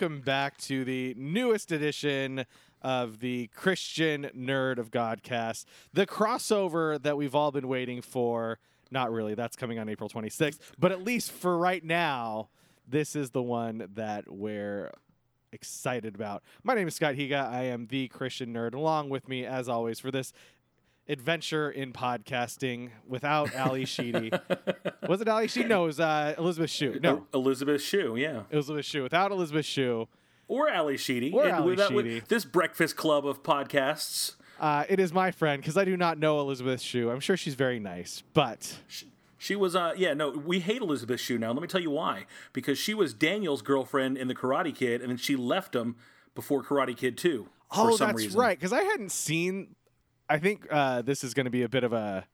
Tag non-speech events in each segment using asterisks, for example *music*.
welcome back to the newest edition of the Christian Nerd of Godcast, the crossover that we've all been waiting for. Not really, that's coming on April 26th, but at least for right now, this is the one that we're excited about. My name is Scott Higa. I am the Christian Nerd. Along with me, as always, for this adventure in podcasting without Ally Sheedy. *laughs* was it Ally Sheedy? No, it was uh, Elizabeth Shue. No, Elizabeth Shue, yeah. Elizabeth Shue. Without Elizabeth Shue. Or Ally Sheedy. Or Ali without- with Sheedy. this breakfast club of podcasts. Uh, it is my friend because I do not know Elizabeth Shue. I'm sure she's very nice, but She was, uh, yeah, no, we hate Elizabeth Shue now. Let me tell you why. Because she was Daniel's girlfriend in The Karate Kid, and then she left him before Karate Kid 2 for oh, some that's reason. right. Because I hadn't seen. I think uh, this is going to be a bit of a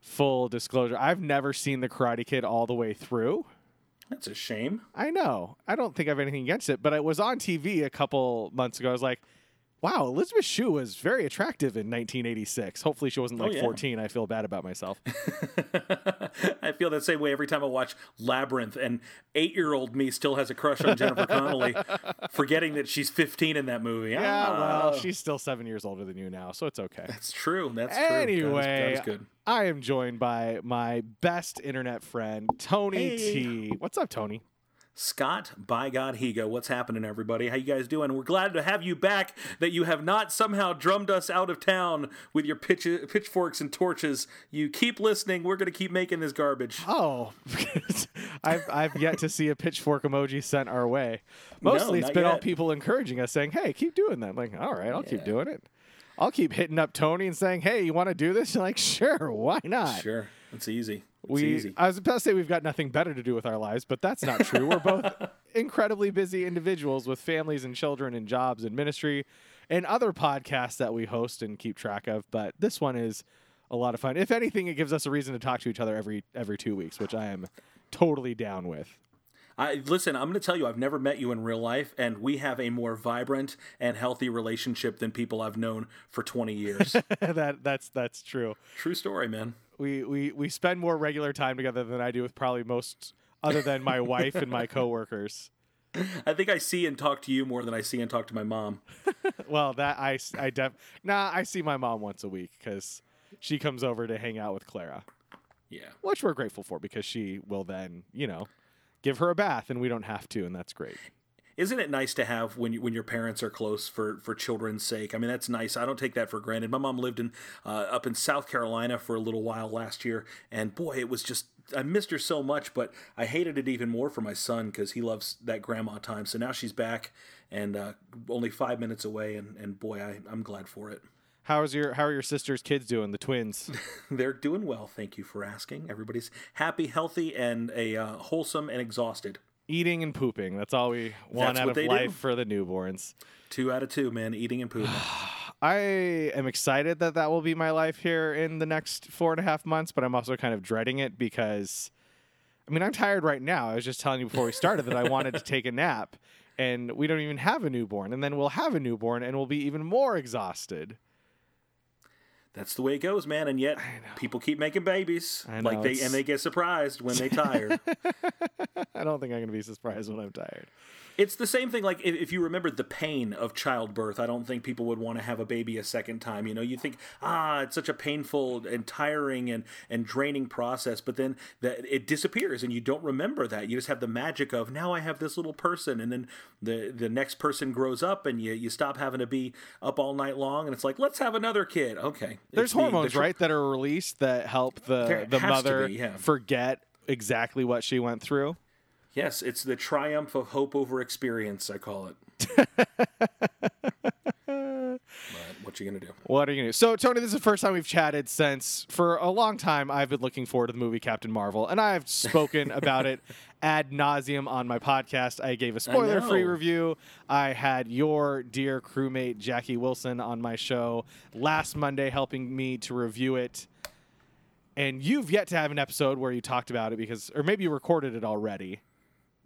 full disclosure. I've never seen the Karate Kid all the way through. That's a shame. I know. I don't think I have anything against it, but it was on TV a couple months ago. I was like, wow, Elizabeth Shue was very attractive in 1986. Hopefully she wasn't like Oh, yeah. 14. I feel bad about myself. *laughs* I feel that same way every time I watch Labyrinth, and eight year old me still has a crush on Jennifer *laughs* Connelly, forgetting that she's 15 in that movie. yeah, Ah, well, she's still seven years older than you now, so it's okay. That's true. That's true. That is- Anyway, that good. I am joined by my best internet friend, Tony Hey. T. What's up, Tony? Scott, by God, Higa, what's happening, everybody? How you guys doing? We're glad to have you back. That you have not somehow drummed us out of town with your pitch- pitchforks and torches. You keep listening. We're going to keep making this garbage. Oh, *laughs* I've I've yet to see a pitchfork emoji sent our way. Mostly, it's not been all people encouraging us, saying, "Hey, keep doing that." I'm like, all right, I'll keep doing it. I'll keep hitting up Tony and saying, "Hey, you want to do this?" You're *laughs* like, "Sure, why not?" Sure, it's easy. It's We, easy. I was about to say we've got nothing better to do with our lives, but that's not true. We're both *laughs* incredibly busy individuals with families and children and jobs and ministry and other podcasts that we host and keep track of. But this one is a lot of fun. If anything, it gives us a reason to talk to each other every every two weeks, which I am totally down with. I listen. I'm going to tell you, I've never met you in real life, and we have a more vibrant and healthy relationship than people I've known for 20 years. *laughs* that that's that's true. True story, man. We we we spend more regular time together than I do with probably most other than my wife and my *laughs* coworkers. I think I see and talk to you more than I see and talk to my mom. *laughs* Well, that I I def nah. I see my mom once a week because she comes over to hang out with Clara, Yeah. which we're grateful for because she will then you know give her a bath and we don't have to, and that's great. Isn't it nice to have when you, when your parents are close for for children's sake? I mean, that's nice. I don't take that for granted. My mom lived in uh, up in South Carolina for a little while last year, and boy, it was just I missed her so much. But I hated it even more for my son because he loves that grandma time. So now she's back and uh, only five minutes away, and and boy, I, I'm glad for it. How's your how are your sister's kids doing? The twins. *laughs* They're doing well. Thank you for asking. Everybody's happy, healthy, and a uh, wholesome and exhausted. Eating and pooping. That's all we want That's out of they do. life for the newborns. Two out of two, man. Eating and pooping. *sighs* I am excited that that will be my life here in the next four and a half months, but I'm also kind of dreading it because, I mean, I'm tired right now. I was just telling you before we started that I wanted to *laughs* take a nap, and we don't even have a newborn, and then we'll have a newborn, and we'll be even more exhausted. That's the way it goes, man. And yet people keep making babies, I know, like they it's- and they get surprised when they tired. *laughs* I don't think I'm going to be surprised when I'm tired. It's the same thing. Like if, if you remember the pain of childbirth, I don't think people would want to have a baby a second time. You know, you think ah, it's such a painful and tiring and and draining process, but then that it disappears and you don't remember that. You just have the magic of now I have this little person, and then the the next person grows up, and you you stop having to be up all night long, and it's like let's have another kid. Okay, There's It's the- the hormones, tr- right, that are released that help the the mother be, yeah. forget exactly what she went through. Yes, it's the triumph of hope over experience. I call it. *laughs* but what you gonna do? What are you gonna do? So, Tony, this is the first time we've chatted since for a long time. I've been looking forward to the movie Captain Marvel, and I've spoken *laughs* about it ad nauseum on my podcast. I gave a spoiler-free review. I had your dear crewmate Jackie Wilson on my show last Monday, helping me to review it. And you've yet to have an episode where you talked about it because, or maybe you recorded it already.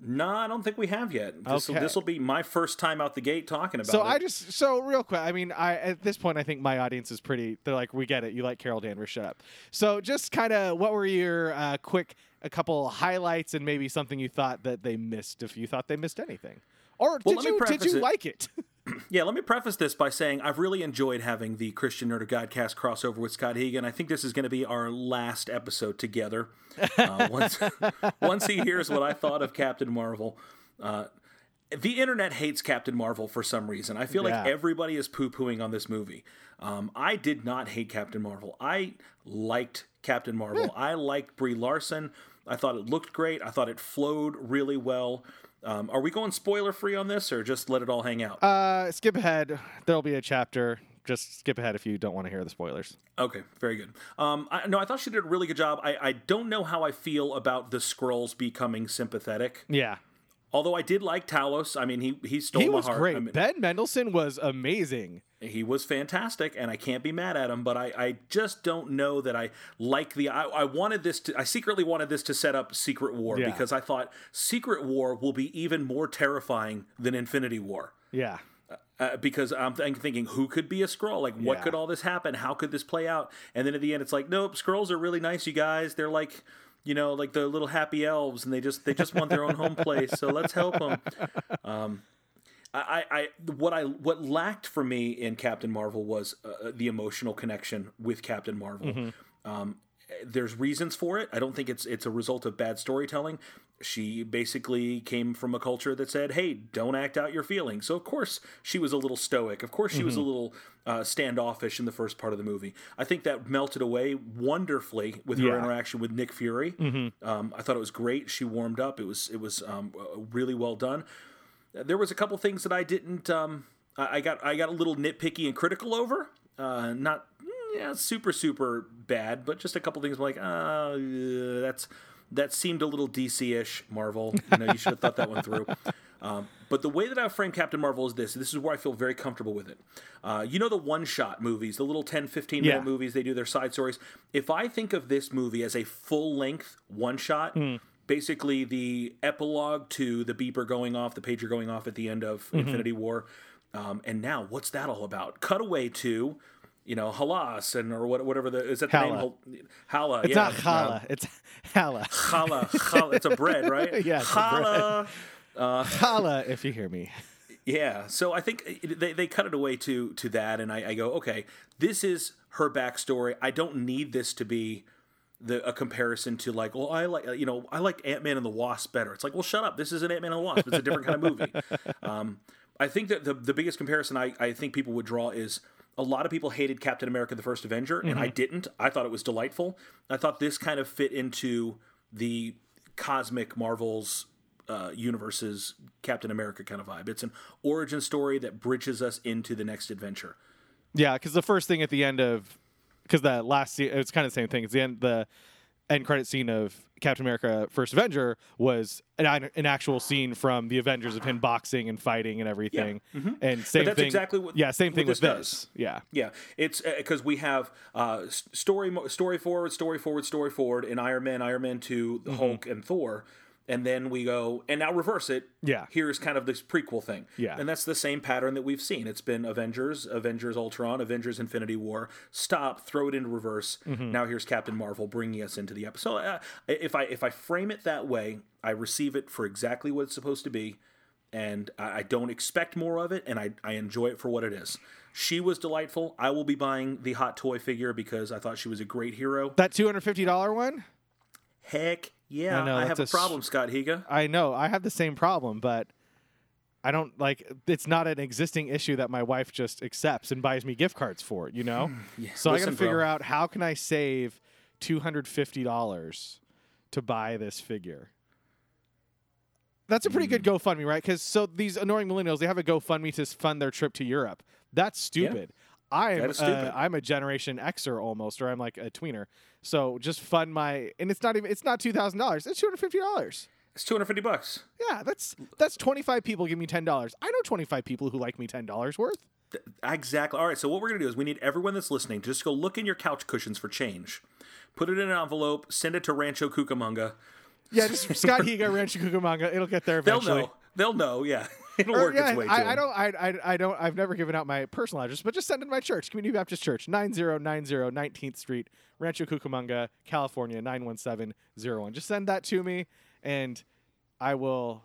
No, I don't think we have yet. This will Okay. this will be my first time out the gate talking about So it. I just so real quick. I mean, I at this point, I think my audience is pretty. They're like, we get it. You like Carol Danvers. Shut up. So just kind of, what were your uh, quick, a couple highlights, and maybe something you thought that they missed, if you thought they missed anything, or Well, did you did you it. like it? *laughs* *clears throat* Yeah, let me preface this by saying I've really enjoyed having the Christian Nerd of Godcast crossover with Scott Hegan. I think this is going to be our last episode together. Uh, *laughs* once, *laughs* once he hears what I thought of Captain Marvel. Uh, the internet hates Captain Marvel for some reason. I feel like everybody is poo pooing on this movie. Um, I did not hate Captain Marvel. I liked Captain Marvel. I liked Brie Larson. I thought it looked great. I thought it flowed really well. Um, are we going spoiler free on this or just let it all hang out? Uh, skip ahead. There'll be a chapter. Just skip ahead if you don't want to hear the spoilers. Okay, very good. Um, I, no, I thought she did a really good job. I, I don't know how I feel about the Skrulls becoming sympathetic. Yeah, Although I did like Talos. I mean, he he stole he my was heart. great. I mean, ben Mendelsohn was amazing. He was fantastic, and I can't be mad at him. But I, I just don't know that I like the. I, I wanted this to. I secretly wanted this to set up Secret War Yeah. because I thought Secret War will be even more terrifying than Infinity War. Yeah. uh, because I'm, th- thinking who could be a Skrull like what Yeah. could all this happen how could this play out and then at the end it's like nope Skrulls are really nice you guys they're like you know like the little happy elves and they just they just want their own home place so let's help them *laughs* um, I, I, what I, what lacked for me in Captain Marvel was uh, the emotional connection with Captain Marvel. Um, there's reasons for it. I don't think it's it's a result of bad storytelling. She basically came from a culture that said, "Hey, don't act out your feelings." So of course she was a little stoic. Of course she was a little uh, standoffish in the first part of the movie. I think that melted away wonderfully with her Yeah. interaction with Nick Fury. Um, I thought it was great. She warmed up. It was it was um, uh, really well done. There was a couple things that I didn't. Um, I got I got a little nitpicky and critical over. Uh, not mm, yeah, super super bad, but just a couple things like uh, that's that seemed a little DC-ish. Marvel, you know, you should have thought that one through. *laughs* Um, but the way that I frame Captain Marvel is this. This is where I feel very comfortable with it. Uh, you know the one-shot movies, the little 10, 15 minute Yeah. movies, they do their side stories. If I think of this movie as a full-length one-shot, basically the epilogue to the beeper going off, the pager going off at the end of mm-hmm. Infinity War. Um, and now, what's that all about? Cutaway to, you know, Halas and or what, whatever the is that the Hala. name? Hal- Hala. It's yeah, not challah. Um, it's challah. Challah. Challah. It's a bread, right? *laughs* Yeah, it's a bread. Uh, challah. Challah, if you hear me. Yeah, so I think they, they cut it away to to that, and I, I go, okay, this is her backstory. I don't need this to be the a comparison to like, well, I like you know, I like Ant Man and the Wasp better. It's like, well, shut up. This is an Ant Man and the Wasp. It's a different kind of movie. *laughs* Um, I think that the the biggest comparison I, I think people would draw is a lot of people hated Captain America: The First Avenger, and I didn't. I thought it was delightful. I thought this kind of fit into the cosmic Marvels uh, universe's Captain America kind of vibe. It's an origin story that bridges us into the next adventure. Yeah, because the first thing at the end of, because the last scene, it's kind of the same thing. It's the end, the end credit scene of Captain America: First Avenger was an, an actual scene from the Avengers of him boxing and fighting and everything. And same that's thing. exactly what- Yeah, same thing this with does. this. Yeah. Yeah, it's because we have uh, story story forward, story forward, story forward in Iron Man, Iron Man 2 Mm-hmm. Hulk, and Thor. And then we go, and now reverse it. Yeah. Here's kind of this prequel thing. Yeah. And that's the same pattern that we've seen. It's been Avengers, Avengers Ultron, Avengers Infinity War. Stop, throw it into reverse. Mm-hmm. Now here's Captain Marvel bringing us into the episode. Uh, if I if I frame it that way, I receive it for exactly what it's supposed to be and I I don't expect more of it, and I, I enjoy it for what it is. She was delightful. I will be buying the hot toy figure because I thought she was a great hero. That two hundred fifty dollar one. Heck yeah, I know, I, have a a problem, Scott Higa. I know. I have the same problem, but I don't like. It's not an existing issue that my wife just accepts and buys me gift cards for. You know. *sighs* so I got to figure bro. out how can I save two hundred fifty dollars to buy this figure. That's a pretty good Hmm. GoFundMe, right? Because so these annoying millennials, they have a GoFundMe to fund their trip to Europe. That's stupid. I'm That is stupid. Uh, I'm a Generation Xer almost, or I'm like a tweener. So just fund my, and it's not even it's not two thousand dollars. It's two hundred fifty dollars. It's two hundred fifty bucks. Yeah, that's that's twenty five people give me ten dollars. I know twenty five people who like me ten dollars worth. Exactly. All right. So what we're gonna do is we need everyone that's listening to just go look in your couch cushions for change, put it in an envelope, send it to Rancho Cucamonga. Yeah, just Scott Higa, Rancho Cucamonga. It'll get there *laughs* eventually. They'll know. They'll know. Yeah, *laughs* it'll Or, work yeah, its way. I, to I don't. I, I, I don't. I've never given out my personal address, but just send it to my church, Community Baptist Church, 9090 19th Street, Rancho Cucamonga, California, 91701. Just send that to me, and I will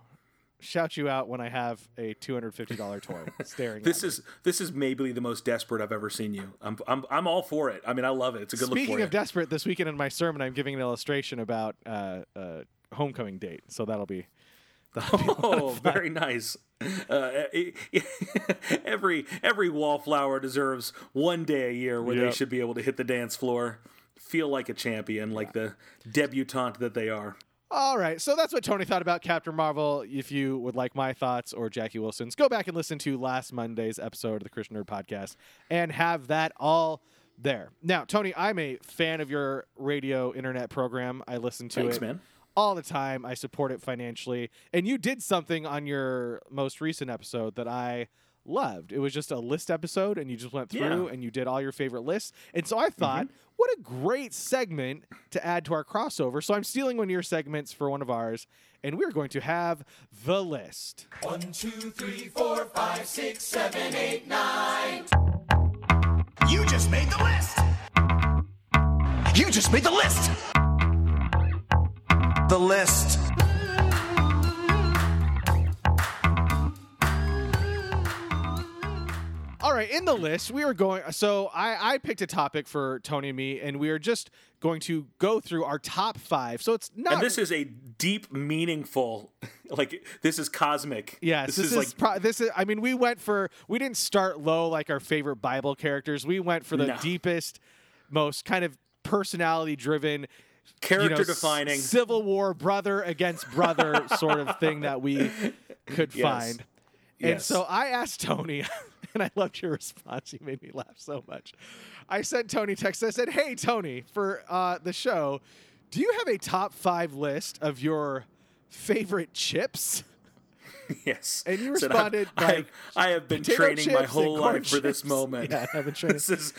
shout you out when I have a $250 toy *laughs* staring. This at me. is this is maybe the most desperate I've ever seen you. I'm I'm I'm all for it. I mean, I love it. It's a good look Speaking of you. desperate, this weekend in my sermon, I'm giving an illustration about uh, uh, homecoming date. So that'll be. That'll be a lot of Oh, *laughs* very nice. *laughs* Uh, *laughs* every every wallflower deserves one day a year where they should be able to hit the dance floor, feel like a champion, like the debutante that they are. All right, so that's what Tony thought about Captain Marvel. If you would like my thoughts or Jackie Wilson's, go back and listen to last Monday's episode of the Christian Nerd Podcast and have that all there. Now, Tony, I'm a fan of your radio internet program. I listen to Thanks, it man. All the time. I support it financially. And you did something on your most recent episode that I loved. It was just a list episode, and you just went through Yeah. Mm-hmm. and you did all your favorite lists. And so I thought, what a great segment to add to our crossover. So I'm stealing one of your segments for one of ours, and we're going to have the list. One, two, three, four, five, six, seven, eight, nine. You just made the list. You just made the list. The list. All right, in the list, we are going. So I, I picked a topic for Tony and me, and we are just going to go through our top five. So it's not. And this is a deep, meaningful, *laughs* like this is cosmic. Yes, this, this, is, is, like pro- this is. I mean, we went for we didn't start low like our favorite Bible characters. We went for the No. deepest, most kind of personality-driven, character you know, defining. Civil War brother against brother sort of thing that we *laughs* could Yes. find. And Yes. so I asked Tony, *laughs* and I loved your response. You made me laugh so much. I sent Tony text. I said, "Hey Tony, for uh, the show, do you have a top five list of your favorite chips?" *laughs* Yes. And you responded like, I've, I have been training my whole life for this moment. Yeah, I've been training. this is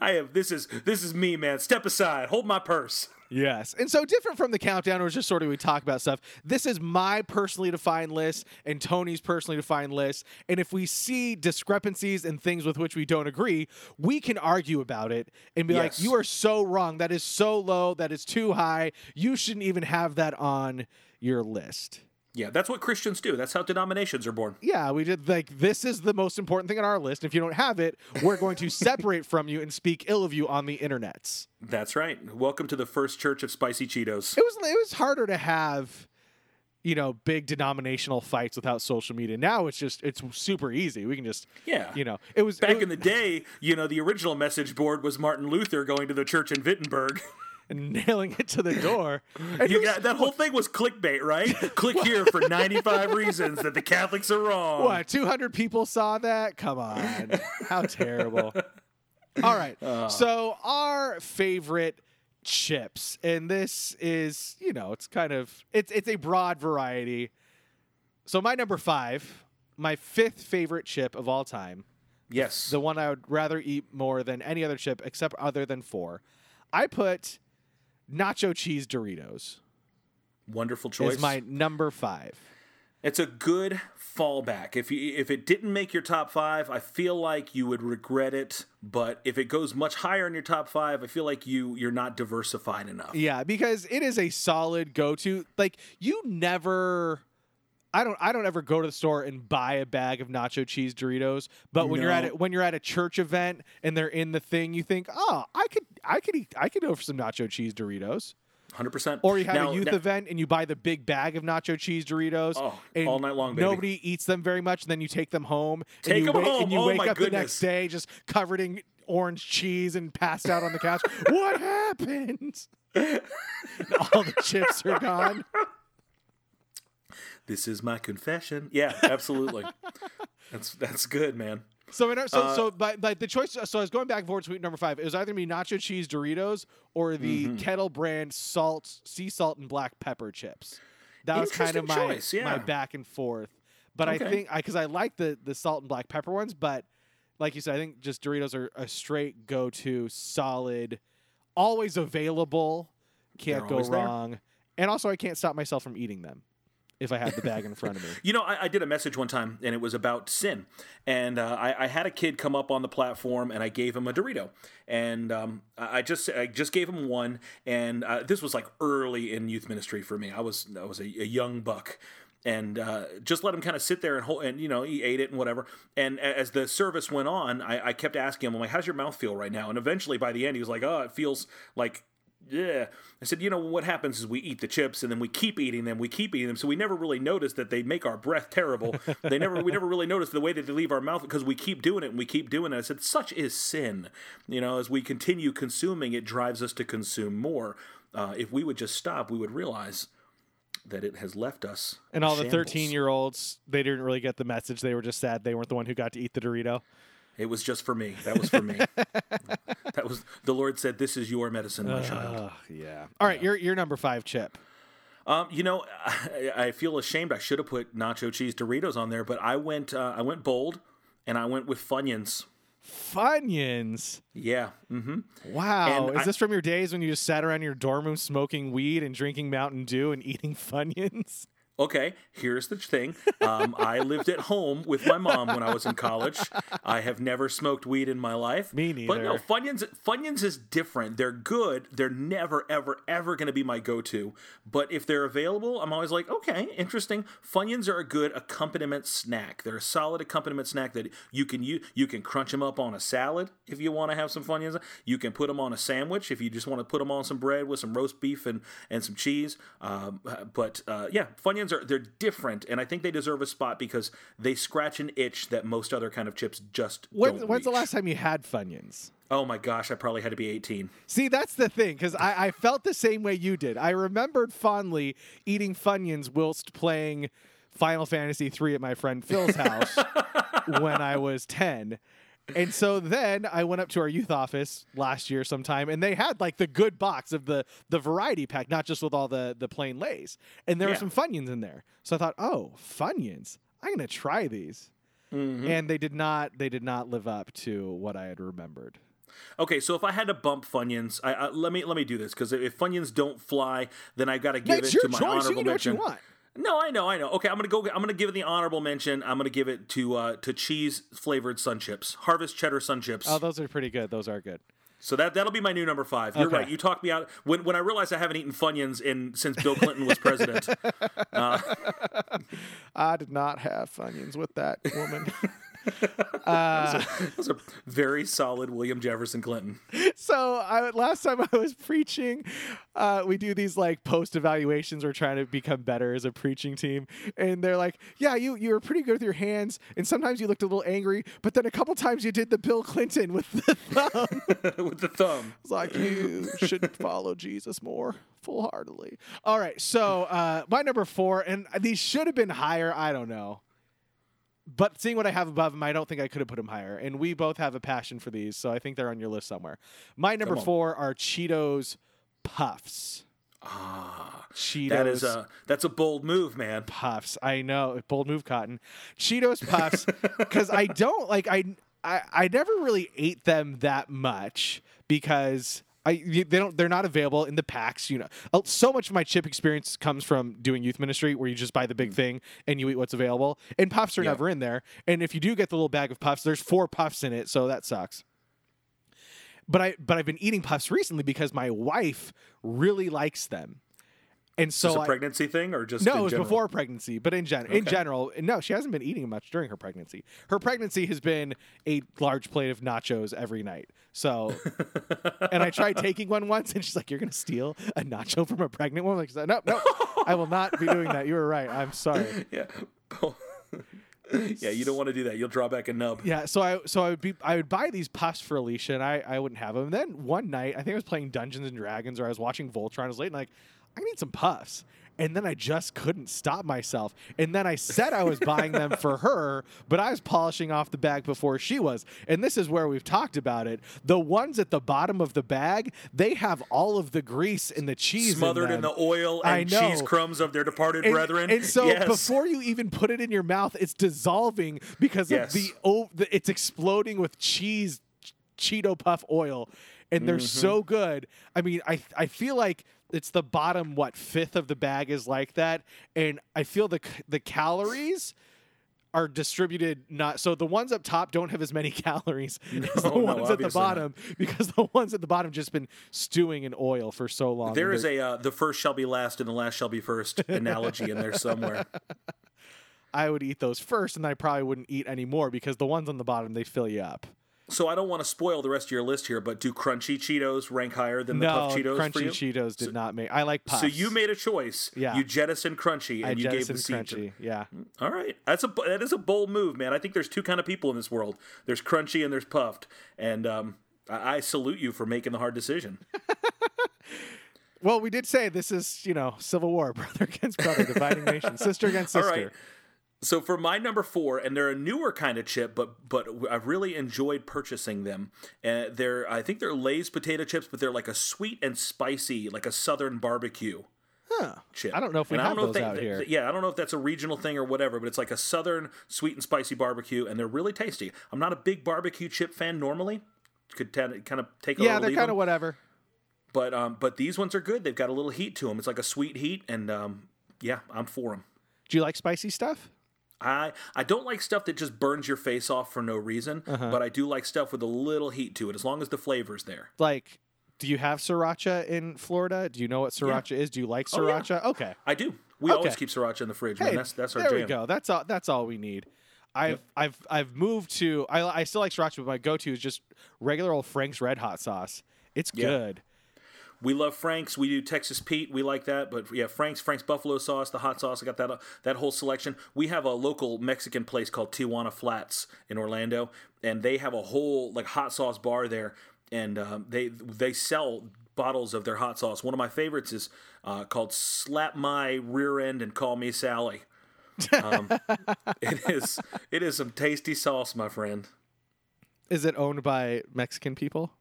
I have this is this is me, man. Step aside. Hold my purse. Yes. And so different from the countdown, it was just sort of we talk about stuff. This is my personally defined list and Tony's personally defined list. And if we see discrepancies and things with which we don't agree, we can argue about it and be like, you are so wrong. That is so low. That is too high. You shouldn't even have that on your list. Yeah, that's what Christians do. That's how denominations are born. Yeah, we did like this is the most important thing on our list. If you don't have it, we're going to separate from you and speak ill of you on the internets. That's right. Welcome to the first church of spicy Cheetos. it was it was harder to have you know big denominational fights without social media now it's just it's super easy we can just Yeah. you know it was Back it, in the day, you know, the original message board was Martin Luther going to the church in Wittenberg. *laughs* *laughs* nailing it to the door. And You that whole thing was clickbait, right? *laughs* Click here for 95 reasons that the Catholics are wrong. what 200 people saw that? Come on. How terrible. All right. *laughs* Ah. So our favorite chips and this is you know it's kind of it's it's a broad variety. So my number five my fifth favorite chip of all time. Yes. the one I would rather eat more than any other chip except other than four. I put nacho cheese Doritos Wonderful choice. is my number five. It's a good fallback. If you if it didn't make your top five, I feel like you would regret it. But if it goes much higher in your top five, I feel like you you're not diversified enough. Yeah, because it is a solid go-to. Like you never I don't I don't ever go to the store and buy a bag of nacho cheese Doritos, but when you're at No. it when you're at a church event and they're in the thing, you think, "Oh, I could I could eat I could go for some nacho cheese Doritos." Hundred percent. Or you have now, a youth now- event and you buy the big bag of nacho cheese Doritos. Oh, and all night long, baby. Nobody eats them very much, and then you take them home. Take and you them wake, home. And you Oh, wake up the next day just covered in orange cheese and passed out on the couch. *laughs* what happened? *laughs* all the chips are gone. This is my confession. Yeah, absolutely. *laughs* that's that's good, man. So, in our, so, Uh, so, but, but the choice. So, I was going back and forth to number five. It was either me nacho cheese Doritos or the Mm-hmm. kettle brand salt, sea salt, and black pepper chips. That was kind of my choice, yeah. my back and forth. But I Okay. think because I, like the the salt and black pepper ones, but like you said, I think just Doritos are a straight go to, solid, always available, can't They're go always there. wrong. and also I can't stop myself from eating them if I had the bag in front of me. *laughs* You know, I, I, did a message one time, and it was about sin. And uh, I, I, had a kid come up on the platform, and I gave him a Dorito, and um, I just I just gave him one. And uh, this was like early in youth ministry for me. I was I was a, a young buck. And uh, just let him kind of sit there and hold, and you know he ate it and whatever. And as the service went on, I, I kept asking him, "I'm like, how's your mouth feel right now?" And eventually, by the end, he was like, "Oh, it feels like yeah. I said, you know, what happens is we eat the chips and then we keep eating them, we keep eating them. So we never really notice that they make our breath terrible. *laughs* they never, we never really notice the way that they leave our mouth because we keep doing it and we keep doing it. I said, such is sin. You know, as we continue consuming, it drives us to consume more. Uh, if we would just stop, we would realize that it has left us. And all the 13 year olds, they didn't really get the message. They were just sad they weren't the one who got to eat the Dorito. It was just for me. That was for me. *laughs* that was the Lord said, "This is your medicine, my uh, child." Yeah. All right, yeah. you're you're number five chip. Um, you know, *laughs* I, I, feel ashamed. I should have put nacho cheese Doritos on there, but I went uh, I went bold, and I went with Funyuns. Funyuns. Yeah. Mm-hmm. Wow. And Is I, this from your days when you just sat around your dorm room smoking weed and drinking Mountain Dew and eating *laughs* Funyuns? Okay, here's the thing. Um, I lived at home with my mom when I was in college. I have never smoked weed in my life. Me neither. But no, Funyuns, Funyuns is different. They're good. They're never, ever, ever going to be my go-to. But if they're available, I'm always like, okay, interesting. Funyuns are a good accompaniment snack. They're a solid accompaniment snack that you can you you can crunch them up on a salad if you want to have some Funyuns. You can put them on a sandwich if you just want to put them on some bread with some roast beef and and some cheese. Um, but uh, yeah, Funyuns are they're different, and I think they deserve a spot because they scratch an itch that most other kind of chips just when, don't. When's reach. the last time you had Funyuns? Oh my gosh, I probably had to be 18. See, that's the thing, because I, I felt the same way you did. I remembered fondly eating Funyuns whilst playing Final Fantasy III at my friend Phil's *laughs* house when I was 10 and so then I went up to our youth office last year sometime, and they had like the good box of the the variety pack, not just with all the the plain lays, and there yeah. were some Funyuns in there. So I thought, oh, Funyuns, I'm gonna try these, mm-hmm. and they did not they did not live up to what I had remembered. Okay, so if I had to bump Funyuns, I, I, let me let me do this because if Funyuns don't fly, then I've got to give That's it to my choice. honorable you mention. What you want. No, I know, I know. Okay, I'm gonna go. I'm gonna give it the honorable mention. I'm gonna give it to uh, to cheese flavored sun chips, Harvest cheddar sun chips. Oh, those are pretty good. Those are good. So that that'll be my new number five. You're okay. right. You talked me out when when I realized I haven't eaten Funyuns in since Bill Clinton was president. *laughs* uh, I did not have Funyuns with that woman. *laughs* *laughs* Uh, that, was a, that, was a, very solid William Jefferson Clinton. So I, last time I was preaching, uh, we do these like post evaluations. We're trying to become better as a preaching team, and they're like, "Yeah, you you were pretty good with your hands, and sometimes you looked a little angry, but then a couple times you did the Bill Clinton with the *laughs* thumb. *laughs* with the thumb. It's like you should follow Jesus more." Full heartedly. All right, so uh, my number four, and these should have been higher. I don't know but seeing what I have above him, I don't think I could have put him higher. And we both have a passion for these, so I think they're on your list somewhere. My number four are Cheetos Puffs. Ah, Cheetos. That is a that's a bold move, man. Puffs. I know, bold move, Cotton. Cheetos Puffs, *laughs* because I don't like I, I I never really ate them that much because I they don't they're not available in the packs. You know, uh, so much of my chip experience comes from doing youth ministry, where you just buy the big mm. thing and you eat what's available. And puffs are yeah. never in there. And if you do get the little bag of puffs, there's four puffs in it, so that sucks. But I but I've been eating puffs recently because my wife really likes them. And so a I, pregnancy thing or just no, it was general? before pregnancy, but in general, okay. in general, no, she hasn't been eating much during her pregnancy. Her pregnancy has been a large plate of nachos every night. So, *laughs* and I tried taking one once, and she's like, "You're gonna steal a nacho from a pregnant woman?" Like, no, no, I will not be doing that. You were right. I'm sorry. *laughs* Yeah. Oh. *laughs* yeah, you don't want to do that. You'll draw back a nub. Yeah, so I so I would be I would buy these puffs for Alicia, and I I wouldn't have them. And then one night, I think I was playing Dungeons and Dragons, or I was watching Voltron. I was late, and like I need some puffs. And then I just couldn't stop myself. And then I said I was buying them for *laughs* her, but I was polishing off the bag before she was. And this is where we've talked about it. The ones at the bottom of the bag, they have all of the grease and the cheese smothered in, in the oil and cheese crumbs of their departed and, brethren. And so yes. before you even put it in your mouth, it's dissolving because yes. of the, oh, the it's exploding with cheese Cheeto puff oil and they're Mm-hmm. so good. I mean, I I feel like it's the bottom what fifth of the bag is like that, and I feel the the calories are distributed not so the ones up top don't have as many *laughs* calories as the No, no, ones at the obviously not. bottom because the ones at the bottom just been stewing in oil for so long. There is a uh, the first shall be last and the last shall be first *laughs* analogy in there somewhere. I would eat those first, and I probably wouldn't eat any more because the ones on the bottom they fill you up. So I don't want to spoil the rest of your list here, but do crunchy Cheetos rank higher than the no, puff Cheetos crunchy for you? Cheetos did not make. I like puffs. So you made a choice. Yeah. You jettisoned crunchy and I you gave the crunchy. Yeah. All right, that's a that is a bold move, man. I think there's two kind of people in this world. There's crunchy and there's puffed, and um, I, I salute you for making the hard decision. *laughs* Well, we did say this is you know civil war, *laughs* brother against brother, dividing nation, sister against sister. right. So for my number four, and they're a newer kind of chip, but but I've really enjoyed purchasing them. And they're I think they're Lay's potato chips, but they're like a sweet and spicy, like a southern barbecue Huh. chip. I don't know if we And have those if out they- here. Yeah, I don't know if that's a regional thing or whatever, but it's like a southern sweet and spicy barbecue, and they're really tasty. I'm not a big barbecue chip fan normally. Could t- kind of take a Yeah, they're kind of whatever. But um, but these ones are good. They've got a little heat to them. It's like a sweet heat, and um, yeah, I'm for them. Do you like spicy stuff? I I don't like stuff that just burns your face off for no reason, Uh-huh. but I do like stuff with a little heat to it, as long as the flavor's there. Like, do you have sriracha in Florida? Do you know what sriracha is? Do you like Oh, yeah. sriracha? Okay. I do. We always keep sriracha in the fridge, man. That's that's our there jam. we go. That's all. That's all we need. I've I've I've moved to. I I still like sriracha, but my go-to is just regular old Frank's Red Hot sauce. It's Yeah. good. We love Frank's. We do Texas Pete. We like that. But yeah, Frank's, Frank's buffalo sauce, the hot sauce. I got that uh, that whole selection. We have a local Mexican place called Tijuana Flats in Orlando, and they have a whole like hot sauce bar there, and um, they they sell bottles of their hot sauce. One of my favorites is uh, called Slap My Rear End and Call Me Sally. Um, *laughs* it is it is some tasty sauce, my friend. Is it owned by Mexican people?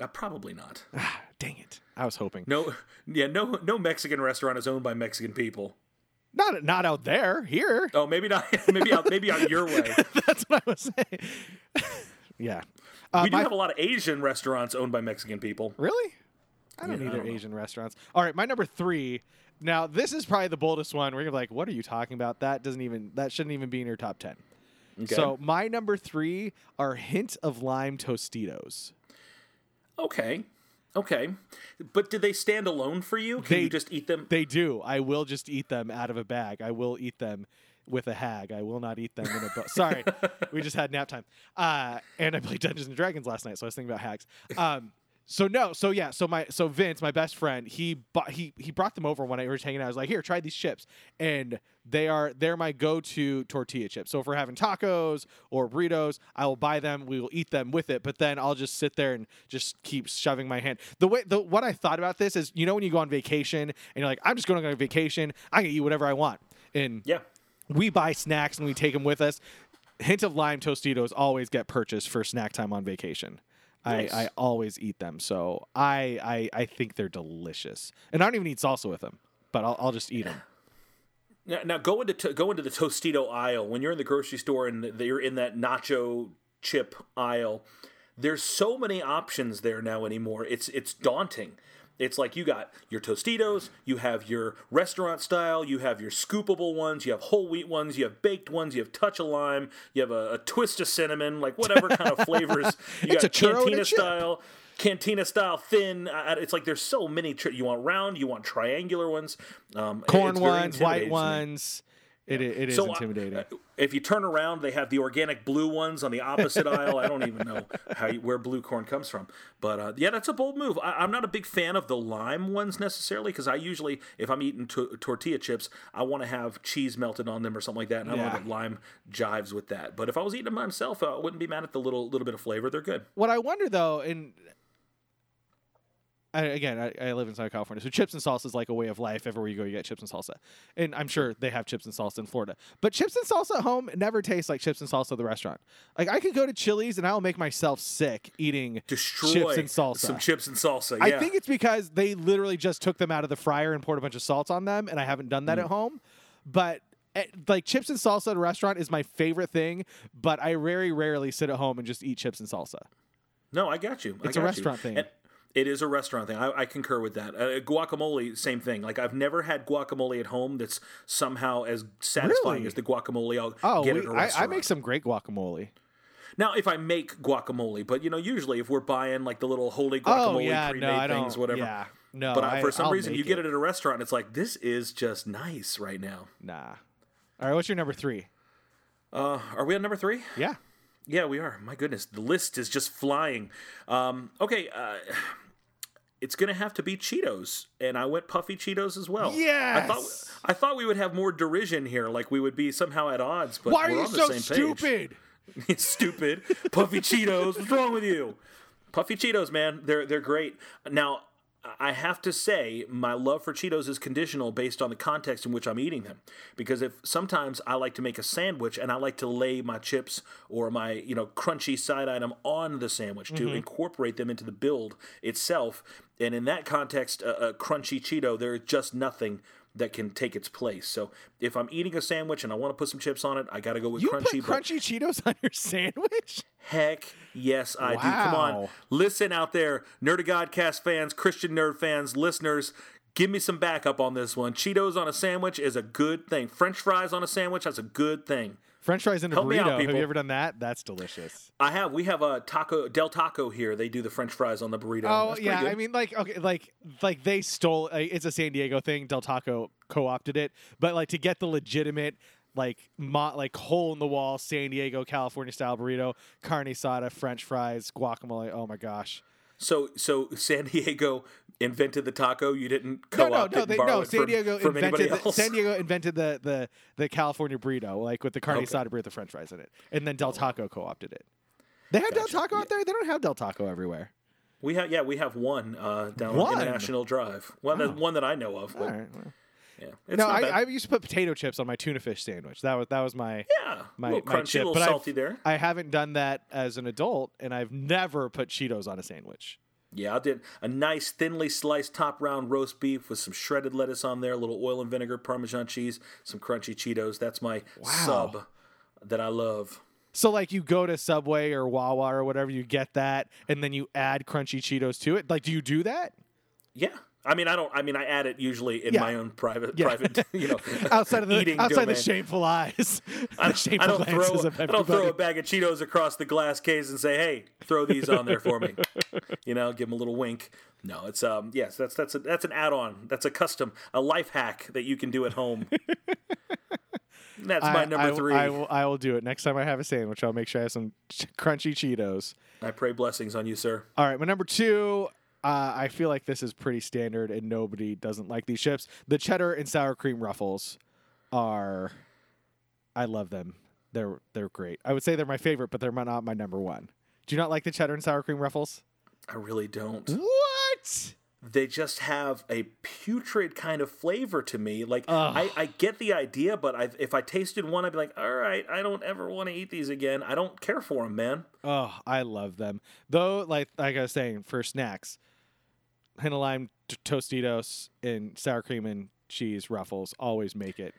Uh, probably not. *sighs* *laughs* Dang it! I was hoping. No, yeah, no, no Mexican restaurant is owned by Mexican people. Not not out there. Here. Oh, maybe not. *laughs* Maybe out. Maybe out your way. *laughs* That's what I was saying. *laughs* yeah. Uh, We do my- have a lot of Asian restaurants owned by Mexican people. Really? I don't Yeah, I don't know. Asian restaurants. All right, my number three. Now this is probably the boldest one. Where you're like, "What are you talking about? That doesn't even. That shouldn't even be in your top ten. Okay. So my number three are hint of lime Tostitos. okay, okay, but did they stand alone for you? Can They- you just eat them? They do. I will just eat them out of a bag. I will eat them with a hag. I will not eat them in a book. Sorry, *laughs* we just had nap time. Uh, and I played Dungeons and Dragons last night, so I was thinking about hags. Um, so no, so yeah, so my so Vince, my best friend, he bought he he brought them over when I was hanging out. I was like, here, try these chips, and they are they're my go-to tortilla chips. So if we're having tacos or burritos, I will buy them. We will eat them with it, but then I'll just sit there and just keep shoving my hand. The way the what I thought about this is, you know, when you go on vacation and you're like, I'm just going on vacation, I can eat whatever I want, and yeah. we buy snacks and we take them with us. Hint of lime Tostitos always get purchased for snack time on vacation. Nice. I, I always eat them, so I, I I think they're delicious, and I don't even eat salsa with them, but I'll, I'll just eat them. Now, now go into to, go into the Tostito aisle when you're in the grocery store and you're in that nacho chip aisle. There's so many options there now anymore. It's it's daunting. It's like you got your Tostitos, you have your restaurant style, you have your scoopable ones, you have whole wheat ones, you have baked ones, you have touch of lime, you have a, a twist of cinnamon, like whatever *laughs* kind of flavors. You It's got a churro and a cantina style cantina style thin uh, it's like there's so many tri- you want round you want triangular ones um, Corn ones, white ones. It, i- it is So, uh, intimidating. uh, if you turn around, they have the organic blue ones on the opposite *laughs* aisle. I don't even know how you, where blue corn comes from, but uh, yeah, that's a bold move. I, I'm not a big fan of the lime ones necessarily because I usually, if I'm eating to- tortilla chips, I want to have cheese melted on them or something like that, and I Yeah. that lime jives with that. But if I was eating them myself, I wouldn't be mad at the little little bit of flavor. They're good. what I wonder though, and I, again, I, I live in Southern California, so chips and salsa is like a way of life. Everywhere you go, you get chips and salsa, and I'm sure they have chips and salsa in Florida. But chips and salsa at home never tastes like chips and salsa at the restaurant. Like I could go to Chili's and I'll make myself sick eating Destroy chips and salsa. some chips and salsa. Yeah. I think it's because they literally just took them out of the fryer and poured a bunch of salt on them, and I haven't done Mm. that at home. But eh, like chips and salsa at a restaurant is my favorite thing, but I very rarely sit at home and just eat chips and salsa. No, I got you. I It's a got you. restaurant thing. And it is a restaurant thing. I, I concur with that. Uh, guacamole, same thing. Like I've never had guacamole at home that's somehow as satisfying Really? as the guacamole I'll Oh, get we, at a I, restaurant. I make some great guacamole. Now, if I make guacamole, but you know, usually if we're buying like the little holy Oh guacamole yeah, pre-made no, things, whatever. Yeah, no. But I, I, for some I'll reason, you get it at a restaurant, and it's like this is just nice right now. Nah. All right, what's your number three? Uh, are we on number three? Yeah. Yeah, we are. My goodness, the list is just flying. Um, okay, uh, it's gonna have to be Cheetos, and I went puffy Cheetos as well. I thought I thought we would have more derision here, like we would be somehow at odds. But Why are we're you on the so same stupid? *laughs* It's stupid. Puffy Cheetos. What's wrong with you? Puffy Cheetos, man. They're they're great. Now, I have to say, my love for Cheetos is conditional based on the context in which I'm eating them. Because if sometimes I like to make a sandwich and I like to lay my chips or my you know crunchy side item on the sandwich to mm-hmm. incorporate them into the build itself. And in that context, a, a crunchy Cheeto, there is just nothing that can take its place. So if I'm eating a sandwich and I want to put some chips on it, I got to go with You crunchy. put crunchy Cheetos on your *laughs* sandwich? Heck yes, I do. Come on. Listen out there, Nerd of Godcast fans, Christian nerd fans, listeners. Give me some backup on this one. Cheetos on a sandwich is a good thing. French fries on a sandwich, that's a good thing. French fries in a Help burrito. out, Have you ever done that? That's delicious. I have. We have a taco Del Taco here. They do the French fries on the burrito. Oh That's yeah. I mean like okay, like like they stole. Like, it's a San Diego thing. Del Taco co-opted it, but like to get the legitimate like mo- like hole in the wall San Diego California style burrito, carne asada, French fries, guacamole. Oh my gosh. So so San *laughs* Diego invented the taco. You didn't co-opt no, it no, and they, no. San from, Diego from anybody invented the, else. San Diego *laughs* invented the the the California burrito, like with the carne Okay. asada burrito, with the French fries in it, and then Del Taco co-opted it. They have Gotcha. Del Taco out there. They don't have Del Taco everywhere. We have yeah, we have one uh, down One? on International Drive. Well, the one that I know of. All right. Yeah, it's No. I, I used to put potato chips on my tuna fish sandwich. That was that was my yeah, my, little my crunchy, chip. little but I've- salty there. I haven't done that as an adult, and I've never put Cheetos on a sandwich. Yeah, I did a nice thinly sliced top round roast beef with some shredded lettuce on there, a little oil and vinegar, Parmesan cheese, some crunchy Cheetos. That's my sub that I love. So like you go to Subway or Wawa or whatever, you get that, and then you add crunchy Cheetos to it. Like, do you do that Yeah. I mean, I don't. I mean, I add it usually in Yeah. my own private, Yeah. private, *laughs* you know, *laughs* outside of the eating outside domain. the shameful eyes, I, the *laughs* shameful I don't throw. of I don't throw a bag of Cheetos across the glass case and say, "Hey, throw these on there for me." you know, give them a little wink. No, it's um, yes, that's that's a, that's an add-on. That's a custom, a life hack that you can do at home. that's my number I, three. I will, I will do it next time I have a sandwich. I'll make sure I have some ch- crunchy Cheetos. I pray blessings on you, sir. All right, my number two. Uh, I feel like this is pretty standard, and nobody doesn't like these chips. The cheddar and sour cream ruffles are, I love them. They're they're great. I would say they're my favorite, but they're not my number one. Do you not like the cheddar and sour cream ruffles? I really don't. What? They just have a putrid kind of flavor to me. Like I, I get the idea, but I, if I tasted one, I'd be like, "All right, I don't ever want to eat these again. I don't care for them, man." Oh, I love them. Though, like like I was saying, for snacks, henna lime t- Tostitos and sour cream and cheese ruffles always make it.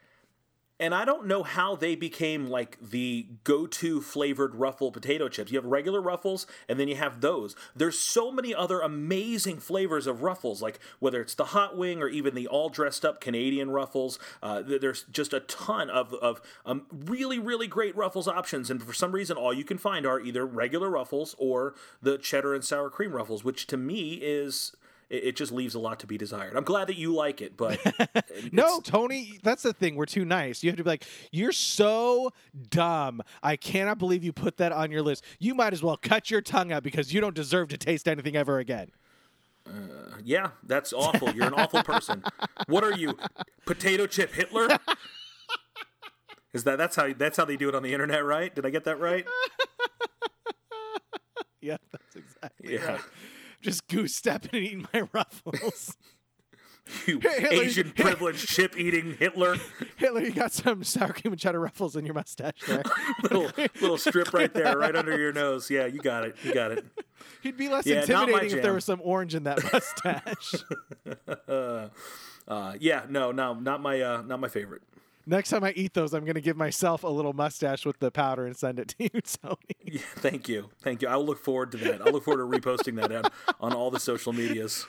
And I don't know how they became like the go-to flavored ruffle potato chips. You have regular ruffles, and then you have those. There's so many other amazing flavors of ruffles, like whether it's the hot wing or even the all dressed up Canadian ruffles. Uh, there's just a ton of of um, really really great ruffles options, and for some reason, all you can find are either regular ruffles or the cheddar and sour cream ruffles, which to me is. It it just leaves a lot to be desired. I'm glad that you like it, but *laughs* No, Tony, that's the thing. We're too nice. You have to be like, you're so dumb. I cannot believe you put that on your list. You might as well cut your tongue out because you don't deserve to taste anything ever again. Uh, yeah, that's awful. You're an awful person. What are you, potato chip Hitler? *laughs* Is that that's how that's how they do it on the internet, right? Did I get that right? *laughs* Yeah, that's exactly Yeah. right. Just goose stepping and eating my *laughs* ruffles. *laughs* You Hitler- Asian privileged *laughs* chip eating Hitler. Hitler, you got some sour cream and cheddar ruffles in your mustache there. Little little strip right there, right under your nose. Yeah, you got it. You got it. He'd be less Yeah, intimidating if there was some orange in that mustache. Uh, yeah, no, no, not my uh, not my favorite. Next time I eat those, I'm gonna give myself a little mustache with the powder and send it to *laughs* you, Tony. *laughs* Yeah, thank you, thank you. I'll look forward to that. I'll look forward to reposting that on, *laughs* on all the social medias.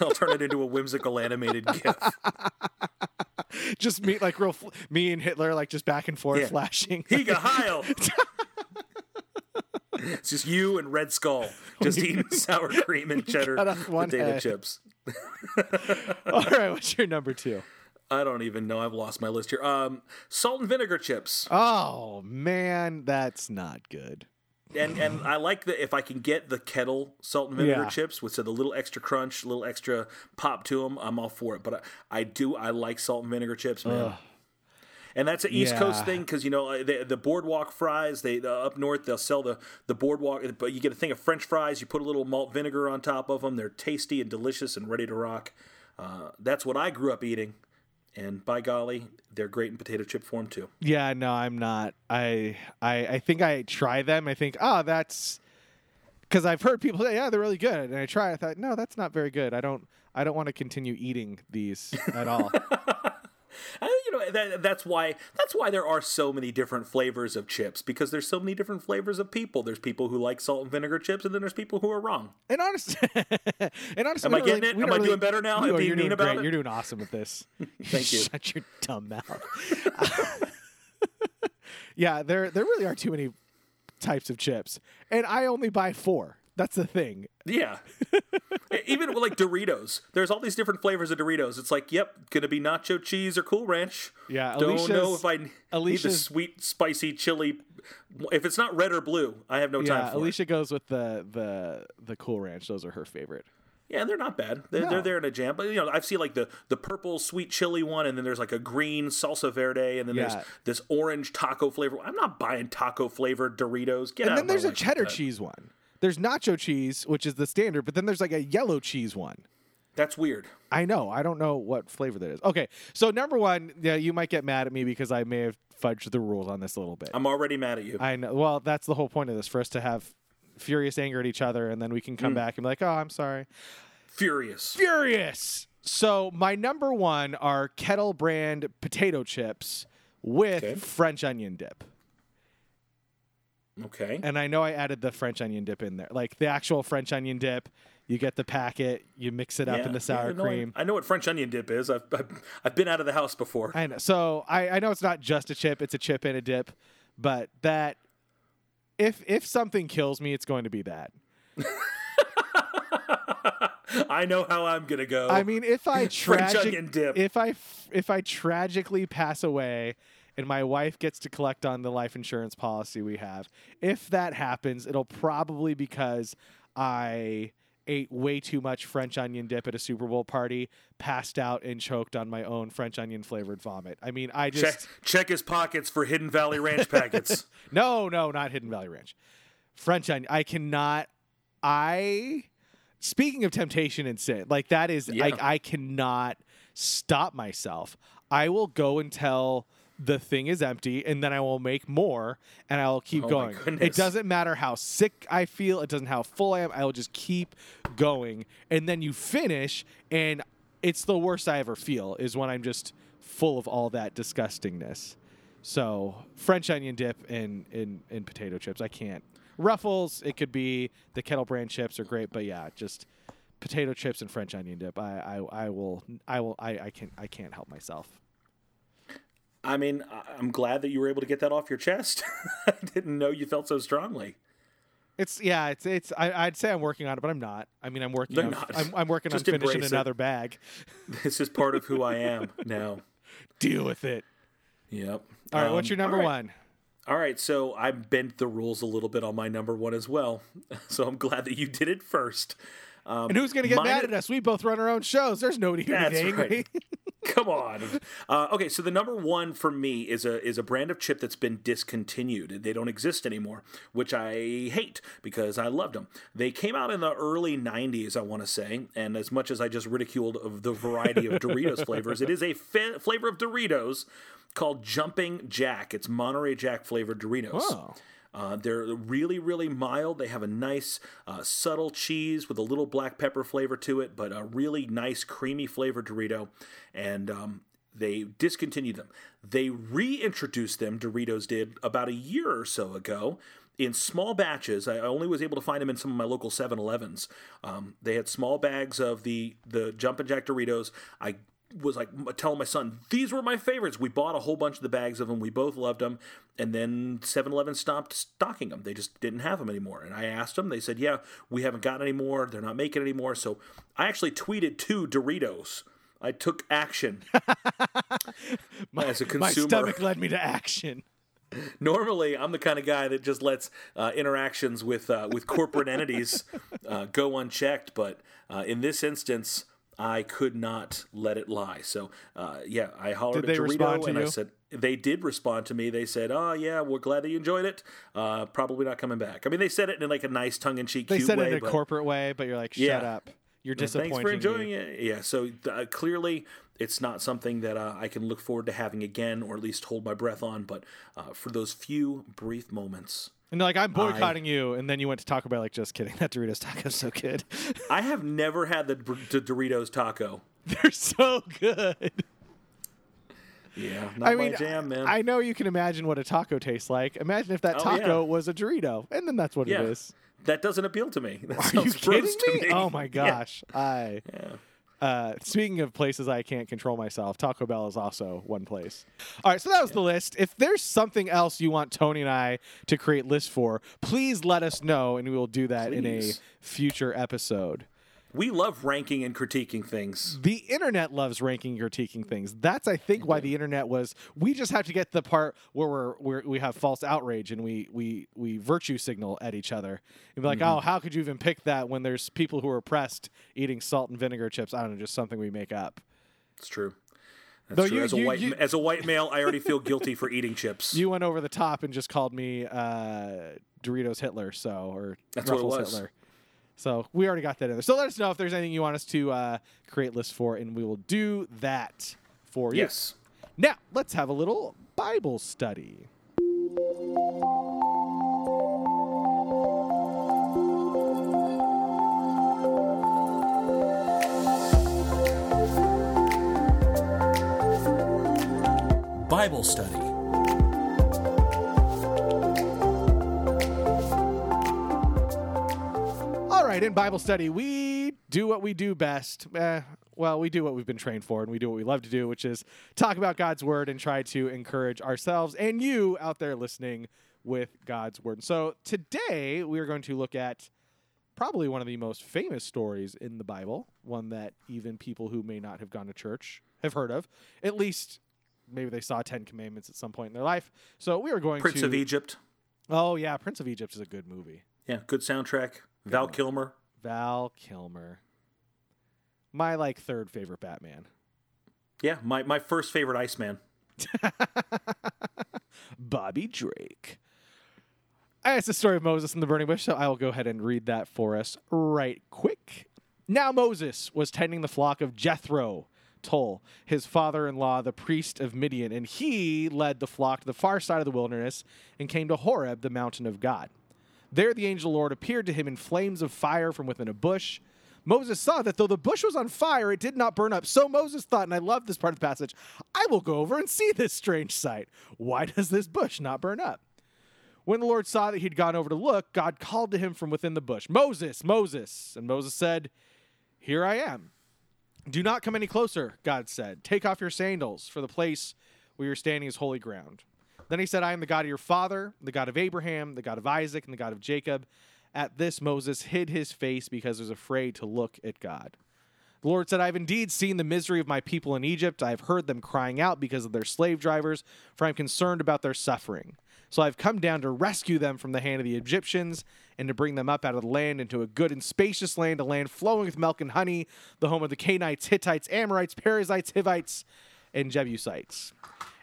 I'll turn it into a whimsical animated GIF. Just me, like real, fl- me and Hitler, like just back and forth Yeah. flashing. Higa Heil. It's just you and Red Skull oh, just eating sour cream and cheddar cut off one potato head. chips. All right, what's your number two? I don't even know. I've lost my list here. Um, salt and vinegar chips. Oh man, that's not good. and and I like that if I can get the kettle salt and vinegar Yeah. chips with the little extra crunch, a little extra pop to them, I'm all for it. But I, I do I like salt and vinegar chips, man. And that's an East Coast thing because you know uh, the, the boardwalk fries. They uh, up north they'll sell the the boardwalk, but you get a thing of French fries. You put a little malt vinegar on top of them. They're tasty and delicious and ready to rock. Uh, that's what I grew up eating, and by golly, they're great in potato chip form too. Yeah, no, I'm not. I I I think I try them. I think, oh, that's because I've heard people say, yeah, they're really good, and I try. I thought, no, that's not very good. I don't. I don't want to continue eating these at all. *laughs* *laughs* Uh, you know that, that's why that's why there are so many different flavors of chips because there's so many different flavors of people. There's people who like salt and vinegar chips, and then there's people who are wrong. and honestly, *laughs* and honestly, Am I getting really- it? Am I really- doing better now? You are, you're mean doing about great. it? You're doing awesome with this. *laughs* Thank you. Shut your dumb mouth. yeah, there there really are too many types of chips, and I only buy four. That's the thing. Yeah, *laughs* even like Doritos, there's all these different flavors of Doritos. It's like, yep, gonna be nacho cheese or Cool Ranch. Yeah, I don't know if I need the sweet, spicy chili. If it's not red or blue, I have no time Yeah, for it. Alicia goes with the the the Cool Ranch. Those are her favorite. Yeah, they're not bad. They're, No. they're there in a jam. But you know, I've seen like the the purple sweet chili one, and then there's like a green salsa verde, and then Yeah. there's this orange taco flavor. I'm not buying taco flavored Doritos. Get And out then of there's a cheddar that. cheese one. There's nacho cheese, which is the standard, but then there's like a yellow cheese one. That's weird. I know. I don't know what flavor that is. Okay, so number one, yeah, you might get mad at me because I may have fudged the rules on this a little bit. I'm already mad at you. I know. Well, that's the whole point of this for us to have furious anger at each other, and then we can come mm. back and be like, "Oh, I'm sorry." Furious. Furious. So my number one are kettle brand potato chips with Okay. French onion dip. Okay. And I know I added the French onion dip in there, like the actual French onion dip. You get the packet, you mix it up in the sour yeah, I- cream. I know what French onion dip is. I've, I've, I've been out of the house before. I know. So I, I know it's not just a chip; it's a chip and a dip. But that, if if something kills me, it's going to be that. *laughs* I know how I'm gonna go. I mean, if I *laughs* tragic, if I if I tragically pass away, and my wife gets to collect on the life insurance policy we have, if that happens, it'll probably because I ate way too much French onion dip at a Super Bowl party, passed out and choked on my own French onion flavored vomit. I mean, I just check, check his pockets for Hidden Valley Ranch packets. *laughs* no, no, not Hidden Valley Ranch. French onion. I cannot. I. Speaking of temptation and sin, like that is Yeah. like I cannot stop myself. I will go until the thing is empty, and then I will make more, and I will keep Oh going. It doesn't matter how sick I feel. It doesn't how full I am. I will just keep going, and then you finish, and it's the worst I ever feel is when I'm just full of all that disgustingness. So French onion dip and in, and potato chips. I can't. Ruffles. It could be the kettle brand chips are great, but yeah, just potato chips and French onion dip. I I, I will I will I, I can I can't help myself. I mean, I'm glad that you were able to get that off your chest. *laughs* I didn't know you felt so strongly. It's yeah. It's it's. I, I'd say I'm working on it, but I'm not. I mean, I'm working. You're on, not. I'm, I'm working Just on finishing it. another bag. *laughs* This is part of who I am *laughs* now. Deal with it. Yep. All right. what's Um, your number all right. one? All right, so I bent the rules a little bit on my number one as well. So I'm glad that you did it first. Um, And who's gonna get mine- mad at us? We both run our own shows. There's nobody here to That's get angry. right. *laughs* Come on. Uh, okay, so the number one for me is a is a brand of chip that's been discontinued. They don't exist anymore, which I hate because I loved them. They came out in the early '90s, I want to say, and as much as I just ridiculed of the variety of Doritos *laughs* flavors, it is a fa- flavor of Doritos called Jumping Jack. It's Monterey Jack flavored Doritos. Oh. Uh, they're really, really mild. They have a nice, uh, subtle cheese with a little black pepper flavor to it, but a really nice, creamy flavored Dorito. And um, they discontinued them. They reintroduced them, Doritos did, about a year or so ago in small batches. I only was able to find them in some of my local 7-Elevens. Um, they had small bags of the the Jumpin' Jack Doritos. I was like telling my son these were my favorites. We bought a whole bunch of the bags of them. We both loved them, and then 7-Eleven stopped stocking them. They just didn't have them anymore. And I asked them. They said, "Yeah, we haven't gotten any more. They're not making any more." So I actually tweeted to Doritos. I took action *laughs* as a consumer. My stomach led me to action. *laughs* Normally, I'm the kind of guy that just lets uh, interactions with uh, with corporate entities *laughs* uh, go unchecked, but uh, in this instance, I could not let it lie. So, uh, yeah, I hollered Did at Dorito to and I said they did respond to me. They said, "Oh yeah, we're glad that you enjoyed it. Uh, probably not coming back." I mean, they said it in like a nice, tongue in cheek, They cute said way. it in a but- corporate way, but you're like, shut Yeah. up. You're disappointing. Thanks for enjoying me. it. Yeah, so uh, clearly it's not something that uh, I can look forward to having again, or at least hold my breath on. But uh, for those few brief moments, And they're like, I'm boycotting you. And then you went to Taco Bell, like, just kidding. That Doritos taco's so good. *laughs* I have never had the, the Doritos taco. *laughs* They're so good. Yeah, not I mean, jam, man. I know you can imagine what a taco tastes like. Imagine if that Oh, taco yeah. was a Dorito. And then that's what yeah, it is. that doesn't appeal to me. *laughs* That Are you kidding me? me. Oh my Yeah. gosh. I uh, speaking of places I can't control myself, Taco Bell is also one place. All right, so that was the list. If there's something else you want Tony and I to create lists for, please let us know, and we will do that in a future episode. We love ranking and critiquing things. The internet loves ranking and critiquing things. That's, I think, why the internet was. We just have to get to the part where we're where we have false outrage and we we we virtue signal at each other and be like, Mm-hmm. oh, how could you even pick that when there's people who are oppressed eating salt and vinegar chips? I don't know, just something we make up. It's true. That's Though true. you- as a you- white you- as a white male, I already feel guilty for eating chips. You went over the top and just called me uh, Doritos Hitler, so or That's Ruffles. Hitler. So we already got that in there. So let us know if there's anything you want us to uh, create lists for, and we will do that for you. yes. Now, let's have a little Bible study. Bible study. Right, in Bible study, we do what we do best. Eh, well, we do what we've been trained for, and we do what we love to do, which is talk about God's word and try to encourage ourselves and you out there listening with God's word. So today we are going to look at probably one of the most famous stories in the Bible, one that even people who may not have gone to church have heard of. At least maybe they saw Ten Commandments at some point in their life. So we are going Prince to. of Egypt. Oh yeah, Prince of Egypt is a good movie. Yeah, good soundtrack. Val Kilmer. Val Kilmer. My like third favorite Batman. Yeah, my, my first favorite Iceman. *laughs* Bobby Drake. It's the story of Moses and the burning bush, so I will go ahead and read that for us right quick. Now Moses was tending the flock of Jethro, Tull, his father-in-law, the priest of Midian, and he led the flock to the far side of the wilderness and came to Horeb, the mountain of God. There the angel of the Lord appeared to him in flames of fire from within a bush. Moses saw that though the bush was on fire, it did not burn up. So Moses thought, and I love this part of the passage, I will go over and see this strange sight. Why does this bush not burn up? When the Lord saw that he'd gone over to look, God called to him from within the bush, Moses, Moses. And Moses said, Here I am. Do not come any closer, God said. Take off your sandals, for the place where you're standing is holy ground. Then he said, I am the God of your father, the God of Abraham, the God of Isaac, and the God of Jacob. At this, Moses hid his face because he was afraid to look at God. The Lord said, I have indeed seen the misery of my people in Egypt. I have heard them crying out because of their slave drivers, for I am concerned about their suffering. So I've come down to rescue them from the hand of the Egyptians and to bring them up out of the land into a good and spacious land, a land flowing with milk and honey, the home of the Canaanites, Hittites, Amorites, Perizzites, Hivites, and Jebusites.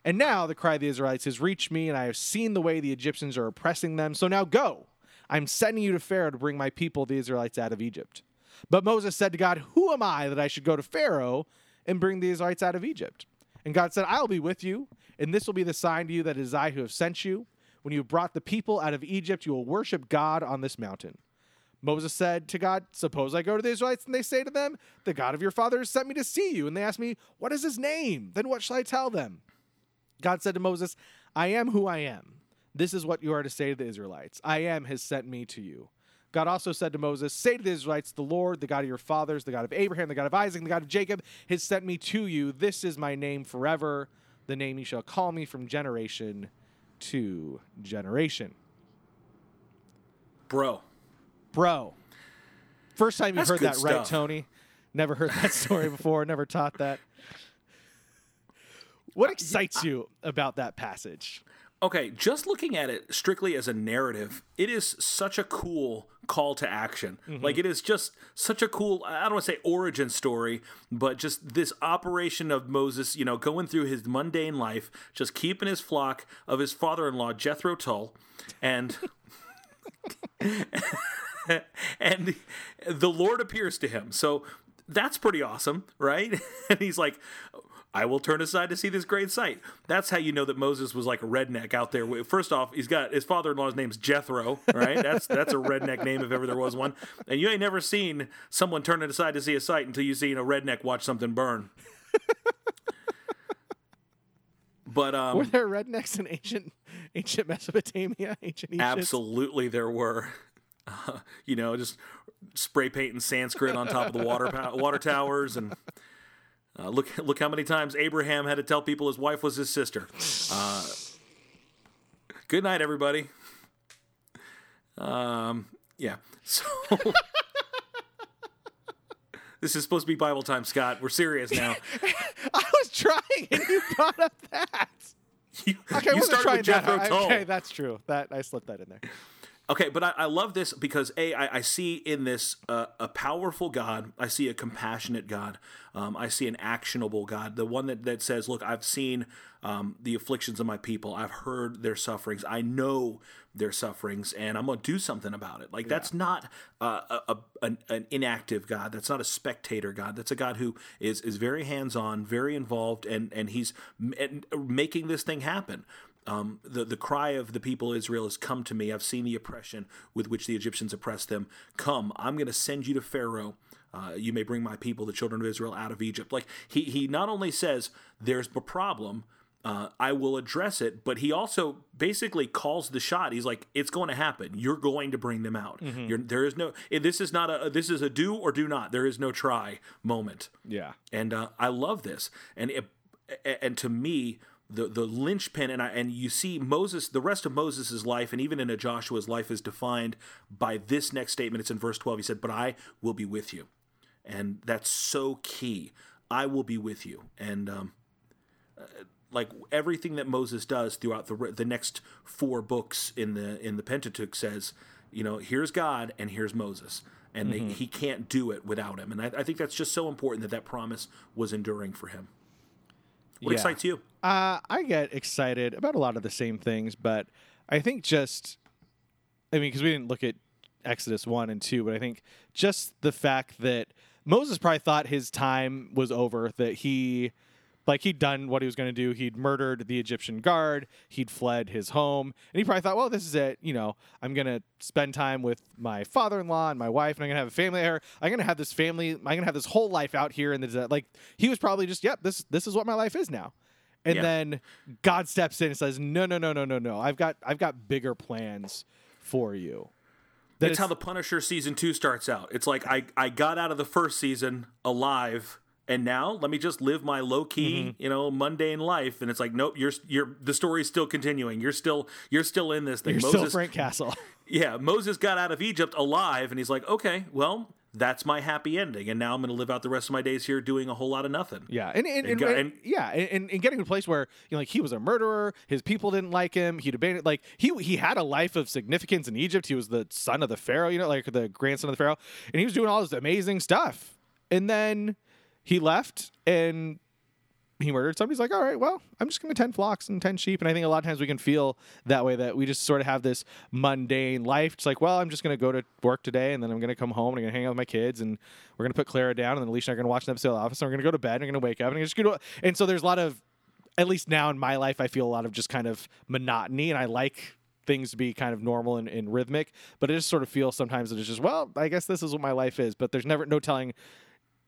And now the cry of the Israelites has reached me, and I have seen the way the Egyptians are oppressing them. So now go. I'm sending you to Pharaoh to bring my people, the Israelites, out of Egypt. But Moses said to God, Who am I that I should go to Pharaoh and bring the Israelites out of Egypt? And God said, I will be with you, and this will be the sign to you that it is I who have sent you. When you have brought the people out of Egypt, you will worship God on this mountain. Moses said to God, Suppose I go to the Israelites and they say to them, The God of your fathers sent me to see you. And they ask me, What is his name? Then what shall I tell them? God said to Moses, I am who I am. This is what you are to say to the Israelites I am has sent me to you. God also said to Moses, Say to the Israelites, The Lord, the God of your fathers, the God of Abraham, the God of Isaac, the God of Jacob, has sent me to you. This is my name forever, the name you shall call me from generation to generation. Bro. Bro. First time you've heard that, right. Tony? Never heard that *laughs* story before, never taught that. What excites you about that passage? Okay, just looking at it strictly as a narrative, it is such a cool call to action. Mm-hmm. Like it is just such a cool I don't want to say origin story, but just this operation of Moses, you know, going through his mundane life, just keeping his flock of his father-in-law Jethro Tull and *laughs* and the Lord appears to him. So that's pretty awesome, right? *laughs* and he's like, I will turn aside to see this great sight. That's how you know that Moses was like a redneck out there. First off, he's got his father-in-law's name's Jethro, right? That's that's a redneck name if ever there was one. And you ain't never seen someone turning aside to see a sight until you've seen a redneck watch something burn. but um, Were there rednecks in ancient ancient Mesopotamia, *laughs* ancient Egypt? Absolutely, there were. Uh, you know, just spray painting Sanskrit on top of the water water towers, and uh, look look how many times Abraham had to tell people his wife was his sister. Uh, good night, everybody. Um, yeah. So. *laughs* This is supposed to be Bible time, Scott. We're serious now. *laughs* I was trying, and you brought up that. *laughs* You, Okay, I you wasn't started trying with that. Jethro hard. Tull. Okay, that's true. That I slipped that in there. Okay, but I, I love this because a I, I see in this uh, a powerful God. I see a compassionate God. Um, I see an actionable God. The one that, that says, "Look, I've seen um, the afflictions of my people. I've heard their sufferings. I know their sufferings, and I'm going to do something about it." Like that's not uh, a, a an, an inactive God. That's not a spectator God. That's a God who is is very hands on, very involved, and and he's m- and making this thing happen. Um, the, the cry of the people of Israel has come to me. I've seen the oppression with which the Egyptians oppressed them. Come, I'm going to send you to Pharaoh. Uh, you may bring my people, the children of Israel, out of Egypt. Like he, he not only says there's a problem, uh, I will address it, but he also basically calls the shot. He's like, it's going to happen. You're going to bring them out. You're, there is no. This is not a. This is a do or do not. There is no try moment Yeah. and uh, I love this. And it, and to me, the the linchpin, and I and you see Moses, the rest of Moses' life, and even in a Joshua's life, is defined by this next statement. It's in verse twelve. He said, "But I will be with you," and that's so key. I will be with you, and um, like everything that Moses does throughout the the next four books in the in the Pentateuch says, you know, here's God and here's Moses, and they, he can't do it without him. And I, I think that's just so important that that promise was enduring for him. What Yeah. excites you? Uh, I get excited about a lot of the same things, but I think just, I mean, because we didn't look at Exodus 1 and 2, but I think just the fact that Moses probably thought his time was over, that he, like, he'd done what he was going to do. He'd murdered the Egyptian guard, he'd fled his home, and he probably thought, well, this is it. You know, I'm going to spend time with my father in law and my wife, and I'm going to have a family here. I'm going to have this family, I'm going to have this whole life out here in the desert. Like, he was probably just, yep, this, this is what my life is now. And Yeah. then God steps in and says, "No, no, no, no, no, no. I've got I've got bigger plans for you." That That's how the Punisher season two starts out. It's like I I got out of the first season alive, and now let me just live my low key, Mm-hmm. you know, mundane life. And it's like, nope, you're you're the story's still continuing. You're still you're still in this thing. you're Moses, still Frank Castle. *laughs* yeah, Moses got out of Egypt alive, and he's like, okay, well, that's my happy ending, and now I'm going to live out the rest of my days here doing a whole lot of nothing. yeah, and and, and, and- yeah, and, getting to a place where you know, like he was a murderer. His people didn't like him. He'd abandoned. Like he he had a life of significance in Egypt. He was the son of the pharaoh. You know, like the grandson of the pharaoh, and he was doing all this amazing stuff. And then he left and he murdered somebody. He's like, all right, well, I'm just going to tend flocks and tend sheep. And I think a lot of times we can feel that way that we just sort of have this mundane life. It's like, well, I'm just going to go to work today and then I'm going to come home and I'm going to hang out with my kids and we're going to put Clara down and then Alicia and I are going to watch an episode of The Office and we're going to go to bed and we're going to wake up and just go. And so there's a lot of, at least now in my life, I feel a lot of just kind of monotony and I like. things to be kind of normal and, and rhythmic. But it just sort of feels sometimes that it's just well, I guess this is what my life is. But there's never no telling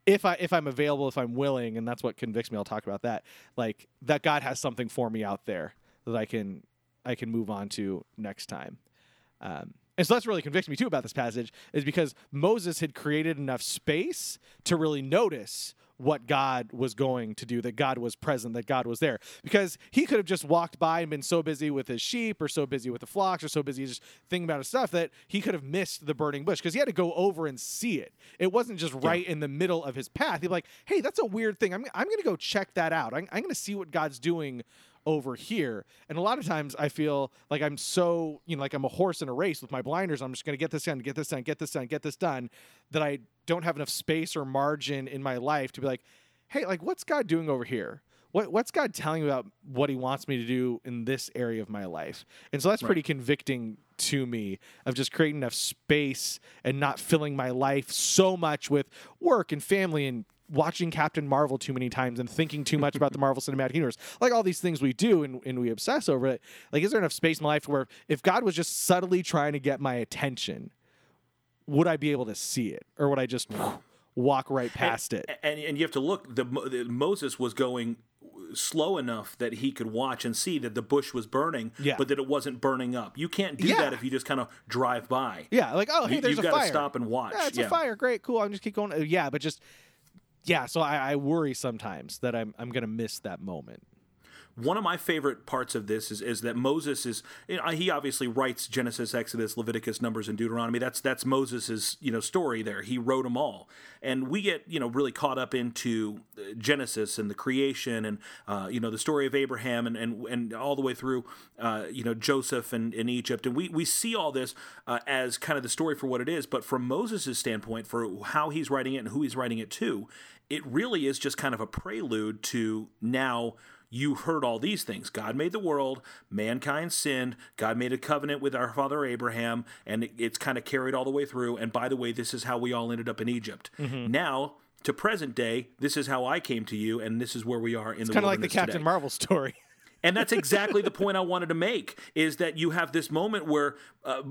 if I if I'm available, if I'm willing, and that's what convicts me. I'll talk about that. Like that God has something for me out there that I can I can move on to next time. Um, and so that's really convicts me too about this passage is because Moses had created enough space to really notice what God was going to do, that God was present, that God was there. Because he could have just walked by and been so busy with his sheep or so busy with the flocks or so busy just thinking about his stuff that he could have missed the burning bush because he had to go over and see it. It wasn't just right in the middle of his path. He'd be like, hey, that's a weird thing. I'm, I'm going to go check that out. I'm, I'm going to see what God's doing over here. And a lot of times I feel like I'm so, you know, like I'm a horse in a race with my blinders. I'm just going to get this done, get this done, get this done, get this done, that I don't have enough space or margin in my life to be like, hey, like what's God doing over here? What, what's God telling me about what he wants me to do in this area of my life? And so that's pretty convicting to me of just creating enough space and not filling my life so much with work and family and watching Captain Marvel too many times and thinking too much about the Marvel Cinematic Universe. Like all these things we do and, and we obsess over it. Like, is there enough space in my life where if God was just subtly trying to get my attention, would I be able to see it? Or would I just *sighs* walk right past it? and and you have to look. The, the Moses was going slow enough that he could watch and see that the bush was burning, Yeah. but that it wasn't burning up. You can't do Yeah. that if you just kind of drive by. Yeah, like oh hey, You- there's you've a fire. stop and watch. Yeah, it's Yeah. a fire. Great, cool. I'm just keep going. Uh, Yeah, but just yeah. So I, I worry sometimes that I'm I'm gonna miss that moment. One of my favorite parts of this is, is that Moses is you know, he obviously writes Genesis, Exodus, Leviticus, Numbers, and Deuteronomy. That's that's Moses's you know story there. He wrote them all, and we get you know really caught up into uh, Genesis and the creation and uh, you know the story of Abraham and and, and all the way through uh, you know Joseph and in Egypt, and we we see all this uh, as kind of the story for what it is. But from Moses' standpoint, for how he's writing it and who he's writing it to, it really is just kind of a prelude to now you heard all these things. God made the world, mankind sinned, God made a covenant with our father Abraham, and it- it's kind of carried all the way through. And by the way, this is how we all ended up in Egypt. Mm-hmm. Now, to present day, this is how I came to you, and this is where we are in the world. It's Kind of like the Captain today. Marvel story. *laughs* And that's exactly the point I wanted to make is that you have this moment where uh,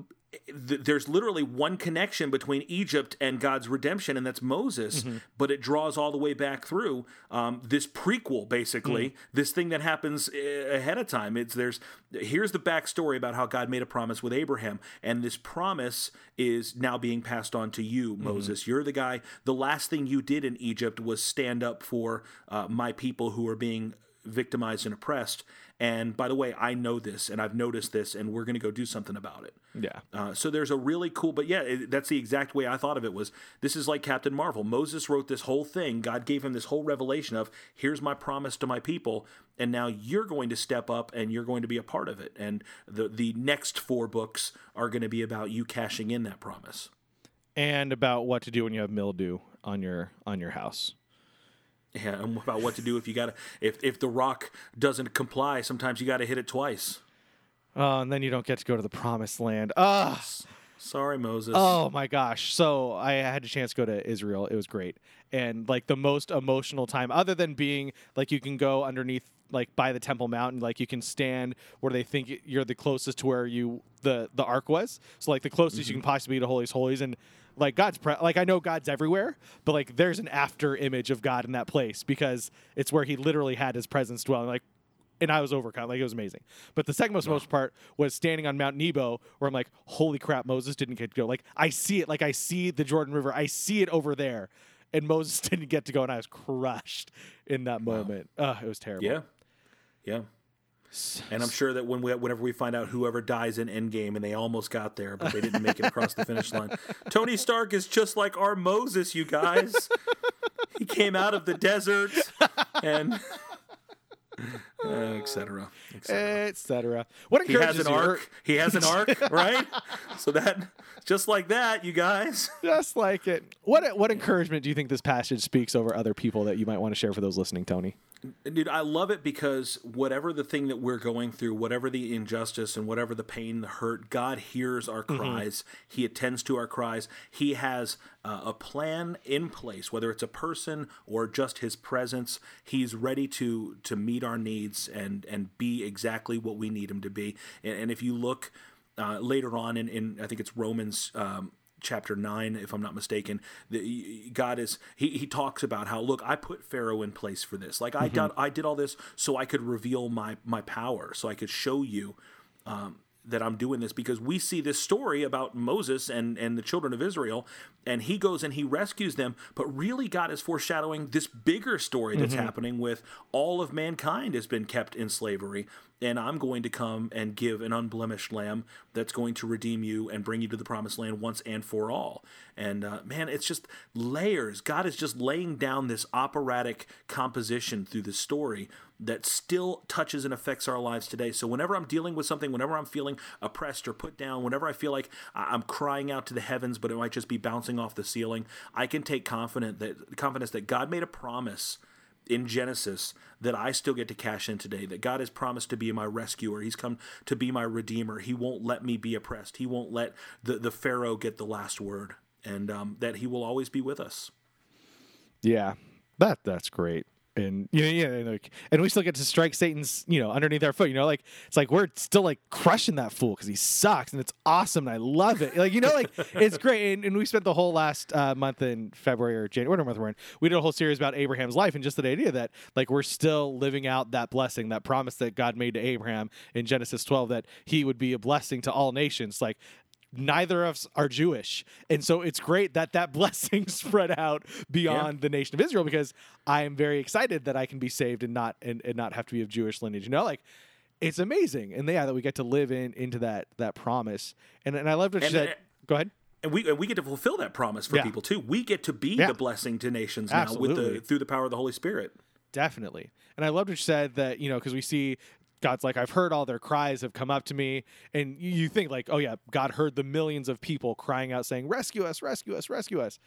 th- there's literally one connection between Egypt and God's redemption, and that's Moses, but it draws all the way back through um, this prequel, basically, this thing that happens uh, ahead of time. It's there's here's the backstory about how God made a promise with Abraham, and this promise is now being passed on to you, Moses. You're the guy. The last thing you did in Egypt was stand up for uh, my people who are being victimized and oppressed. And by the way, I know this and I've noticed this, and we're going to go do something about it. Yeah. Uh, so there's a really cool, but yeah, it, that's the exact way I thought of it. Was this is like Captain Marvel? Moses wrote this whole thing. God gave him this whole revelation of here's my promise to my people, and now you're going to step up and you're going to be a part of it. And the the next four books are going to be about you cashing in that promise. And about what to do when you have mildew on your on your house. Yeah, about what to do if you got to if if the rock doesn't comply. Sometimes you got to hit it twice. Oh, and then you don't get to go to the promised land. Ah. Sorry, Moses. Oh my gosh. So I had a chance to go to Israel. It was great. And like the most emotional time, other than being like you can go underneath like by the Temple Mountain, like you can stand where they think you're the closest to where you the the ark was. So like the closest you can possibly be to Holies Holies and like God's pre- like I know God's everywhere, but like there's an after image of God in that place because it's where he literally had his presence dwelling. Like and I was overcome. Like it was amazing. But the second most most part was standing on Mount Nebo, where I'm like, holy crap, Moses didn't get to go. Like I see it, like I see the Jordan River, I see it over there, and Moses *laughs* didn't get to go, and I was crushed in that moment. Ugh, it was terrible. Yeah, yeah. And I'm sure that when we, whenever we find out whoever dies in Endgame and they almost got there, but they didn't make it across the finish line, *laughs* Tony Stark is just like our Moses, you guys. he came out of the desert and uh, et cetera, et cetera. etc. What He has an arc. He has an arc, *laughs* right? So that just like that, you guys. Just like it. What what encouragement do you think this passage speaks over other people that you might want to share for those listening, Tony? Dude, I love it because whatever the thing that we're going through, whatever the injustice and whatever the pain, the hurt, God hears our cries. He attends to our cries. He has uh, a plan in place, whether it's a person or just His presence. He's ready to to meet our needs and and be exactly what we need Him to be. And, and if you look uh, later on in, in I think it's Romans. Um, chapter 9 if i'm not mistaken the, god is he, he talks about how look i put pharaoh in place for this like i got i did all this so i could reveal my my power so i could show you um, that I'm doing this because we see this story about Moses and, and the children of Israel, and he goes and he rescues them. But really, God is foreshadowing this bigger story that's mm-hmm. happening with all of mankind has been kept in slavery. And I'm going to come and give an unblemished lamb that's going to redeem you and bring you to the promised land once and for all. And uh, man, it's just layers. God is just laying down this operatic composition through the story that still touches and affects our lives today. So whenever I'm dealing with something, whenever I'm feeling oppressed or put down, whenever I feel like I'm crying out to the heavens, but it might just be bouncing off the ceiling, I can take confident that confidence that God made a promise in Genesis that I still get to cash in today. That God has promised to be my rescuer. He's come to be my redeemer. He won't let me be oppressed. He won't let the, the Pharaoh get the last word. And um, that he will always be with us. Yeah, that that's great. And you know, yeah, and, like, and we still get to strike Satan's, you know, underneath our foot. You know, like it's like we're still like crushing that fool because he sucks, and it's awesome, and I love it. Like you know, like *laughs* it's great. And, and we spent the whole last uh, month in February or January, whatever month we're in, we did a whole series about Abraham's life, and just the idea that like we're still living out that blessing, that promise that God made to Abraham in Genesis 12 that he would be a blessing to all nations. Like neither of us are Jewish. And so it's great that that *laughs* blessing *laughs* spread out beyond the nation of Israel because I am very excited that I can be saved and not and, and not have to be of Jewish lineage. You know, like it's amazing. And yeah, that we get to live in into that that promise. And and I loved what you said. Go ahead. And we and we get to fulfill that promise for Yeah. people too. We get to be Yeah. the blessing to nations now with the through the power of the Holy Spirit. Definitely. And I loved what you said that, you know, because we see God's like, I've heard all their cries have come up to me. And you- think, like, oh, yeah, God heard the millions of people crying out saying, rescue us, rescue us, rescue us.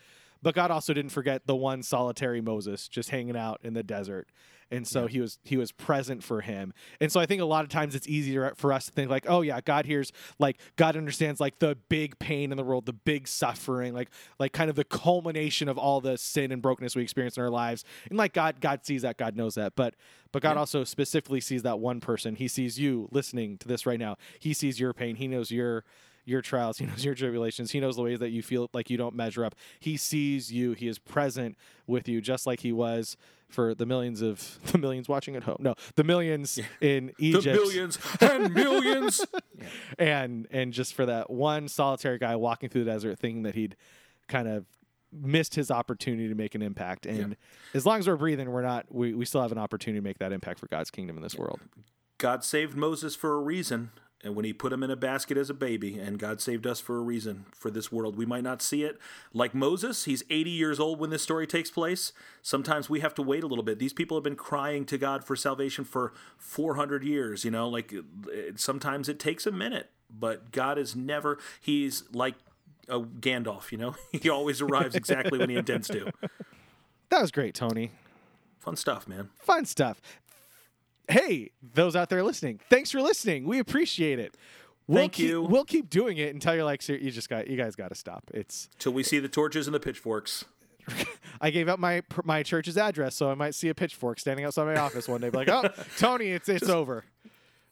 But God also didn't forget the one solitary Moses just hanging out in the desert. And so he was he was present for him. And so I think a lot of times it's easier for us to think like, oh yeah, God hears like God understands like the big pain in the world, the big suffering, like like kind of the culmination of all the sin and brokenness we experience in our lives. And like God God sees that, God knows that. But but God also specifically sees that one person. He sees you listening to this right now. He sees your pain. He knows your your trials. He *laughs* knows your tribulations. He knows the ways that you feel like you don't measure up. He sees you. He is present with you, just like he was for the millions of *laughs* the millions watching at home. No, the millions *laughs* in Egypt. The millions and millions. and and just for that one solitary guy walking through the desert, thinking that he'd kind of missed his opportunity to make an impact. And as long as we're breathing, we're not. We, we still have an opportunity to make that impact for God's kingdom in this world. God saved Moses for a reason, and when he put him in a basket as a baby, and God saved us for a reason for this world. We might not see it like Moses. He's 80 years old when this story takes place. Sometimes we have to wait a little bit. These people have been crying to God for salvation for 400 years, you know, like it, sometimes it takes a minute, but God is never, he's like a Gandalf, you know, *laughs* he always arrives exactly when he intends to. *laughs* That was great, Tony. Fun stuff, man. fun stuff. Hey, those out there listening, thanks for listening. We appreciate it. We'll Thank keep, you. We'll keep doing it until you're like, "Ser- you just got, you guys got to stop. It's. Till we see the torches and the pitchforks. *laughs* I gave out my my church's address, so I might see a pitchfork standing outside my office one day. Be like, oh, *laughs* Tony, it's it's over.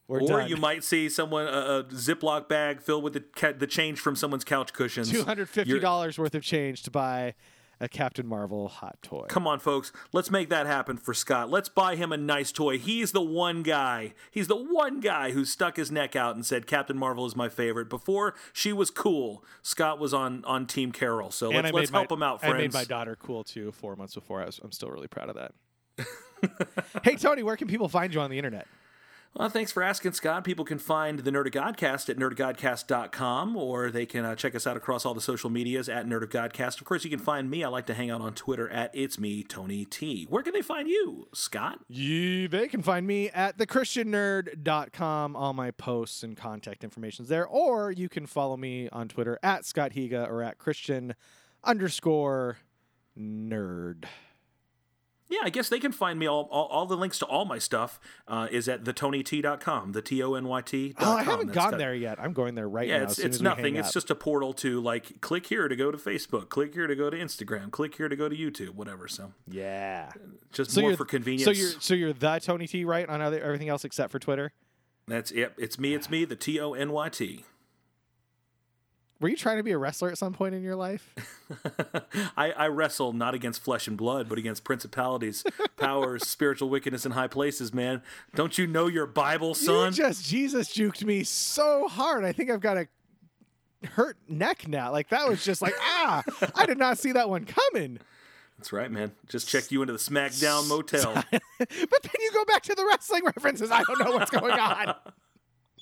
We're Or done. you might see someone a, a Ziploc bag filled with the ca- the change from someone's couch cushions. Two hundred fifty dollars worth of change to buy a Captain Marvel hot toy. Come on, folks. Let's make that happen for Scott. Let's buy him a nice toy. He's the one guy. He's the one guy who stuck his neck out and said Captain Marvel is my favorite. Before she was cool, Scott was on on Team Carol. So and let's, let's made help him out, I friends. made my daughter cool too. Four months before, I was, I'm still really proud of that. *laughs* hey Tony, where can people find you on the internet? Well, thanks for asking, Scott. People can find the Nerd of Godcast at nerdofgodcast.com, or they can uh, check us out across all the social medias at Nerd of Godcast. Of course, you can find me. I like to hang out on Twitter at It's Me, Tony T. Where can they find you, Scott? You, they can find me at thechristiannerd.com. All my posts and contact information is there. Or you can follow me on Twitter at Scott Higa or at Christian underscore nerd. Yeah, I guess they can find me. All, all, all the links to all my stuff uh, is at thetonyt.com, the T O N Y T. Oh, I haven't gone there yet. I'm going there right Yeah, now. it's, it's nothing. It's up. just a portal to like click here to go to Facebook, click here to go to Instagram, click here to go to YouTube, whatever. So yeah. just So more for convenience. So you're so you're the Tony T right on other, everything else except for Twitter. That's it. It's me. It's me. The T O N Y T. Were you trying to be a wrestler at some point in your life? *laughs* I, I wrestle not against flesh and blood, but against principalities, *laughs* powers, spiritual wickedness in high places, man. Don't you know your Bible, son? You just Jesus juked me so hard. I think I've got a hurt neck now. Like that was just like ah, I did not see that one coming. That's right, man. Just checked you into the SmackDown *laughs* motel. but then you go back to the wrestling references. I don't know what's going on.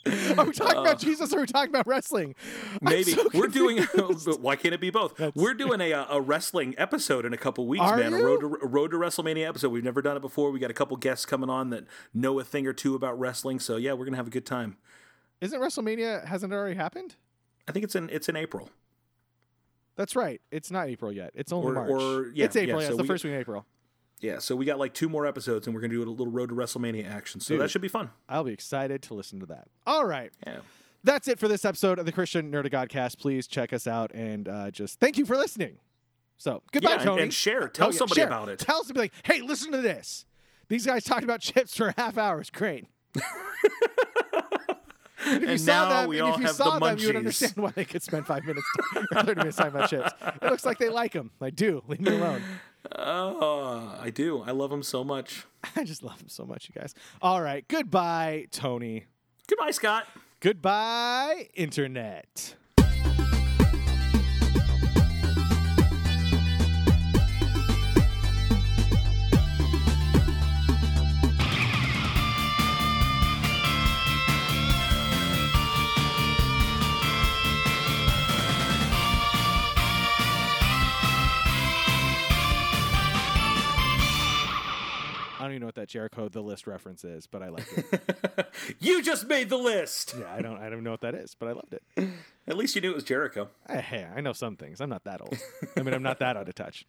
Are we talking about Jesus or are we talking about wrestling? Maybe so we're doing. *laughs* why can't it be both? We're doing a uh, a wrestling episode in a couple weeks, Are man. A road to a road to WrestleMania episode. We've never done it before. We got a couple guests coming on that know a thing or two about wrestling. So yeah, we're gonna have a good time. Isn't WrestleMania hasn't it already happened? I think it's in it's in April. That's right. It's not April yet. It's only Or- March. or- yeah, it's April. yeah, Yeah, so it's the we- first week in April. Yeah, so we got like two more episodes, and we're gonna do a little road to WrestleMania action. So that should be fun. I'll be excited to listen to that. All right. Yeah. That's it for this episode of the Christian Nerd of Godcast. Please check us out and uh, just thank you for listening. So goodbye, Yeah, and- Tony. and share. Tell Oh, yeah, somebody share. about it. Tell somebody like, hey, listen to this. These guys talked about *laughs* chips for a half hour. It's great. And if you And saw now them, we and if you have the saw them, you would understand why they could spend five minutes or thirty minutes talking about chips. It looks like they like them. I do. Leave me alone. *laughs* Oh, I do. I love him so much. *laughs* I just love them so much, you guys. All right. Goodbye, Tony. Goodbye, Scott. Goodbye, Internet. Even what that Jericho the list reference is, but I like it. *laughs* You just made the list. yeah, I don't I don't know what that is, but I loved it. At least you knew it was Jericho. Eh, Hey, I know some things. I'm not that old. I mean, I'm not that out of touch.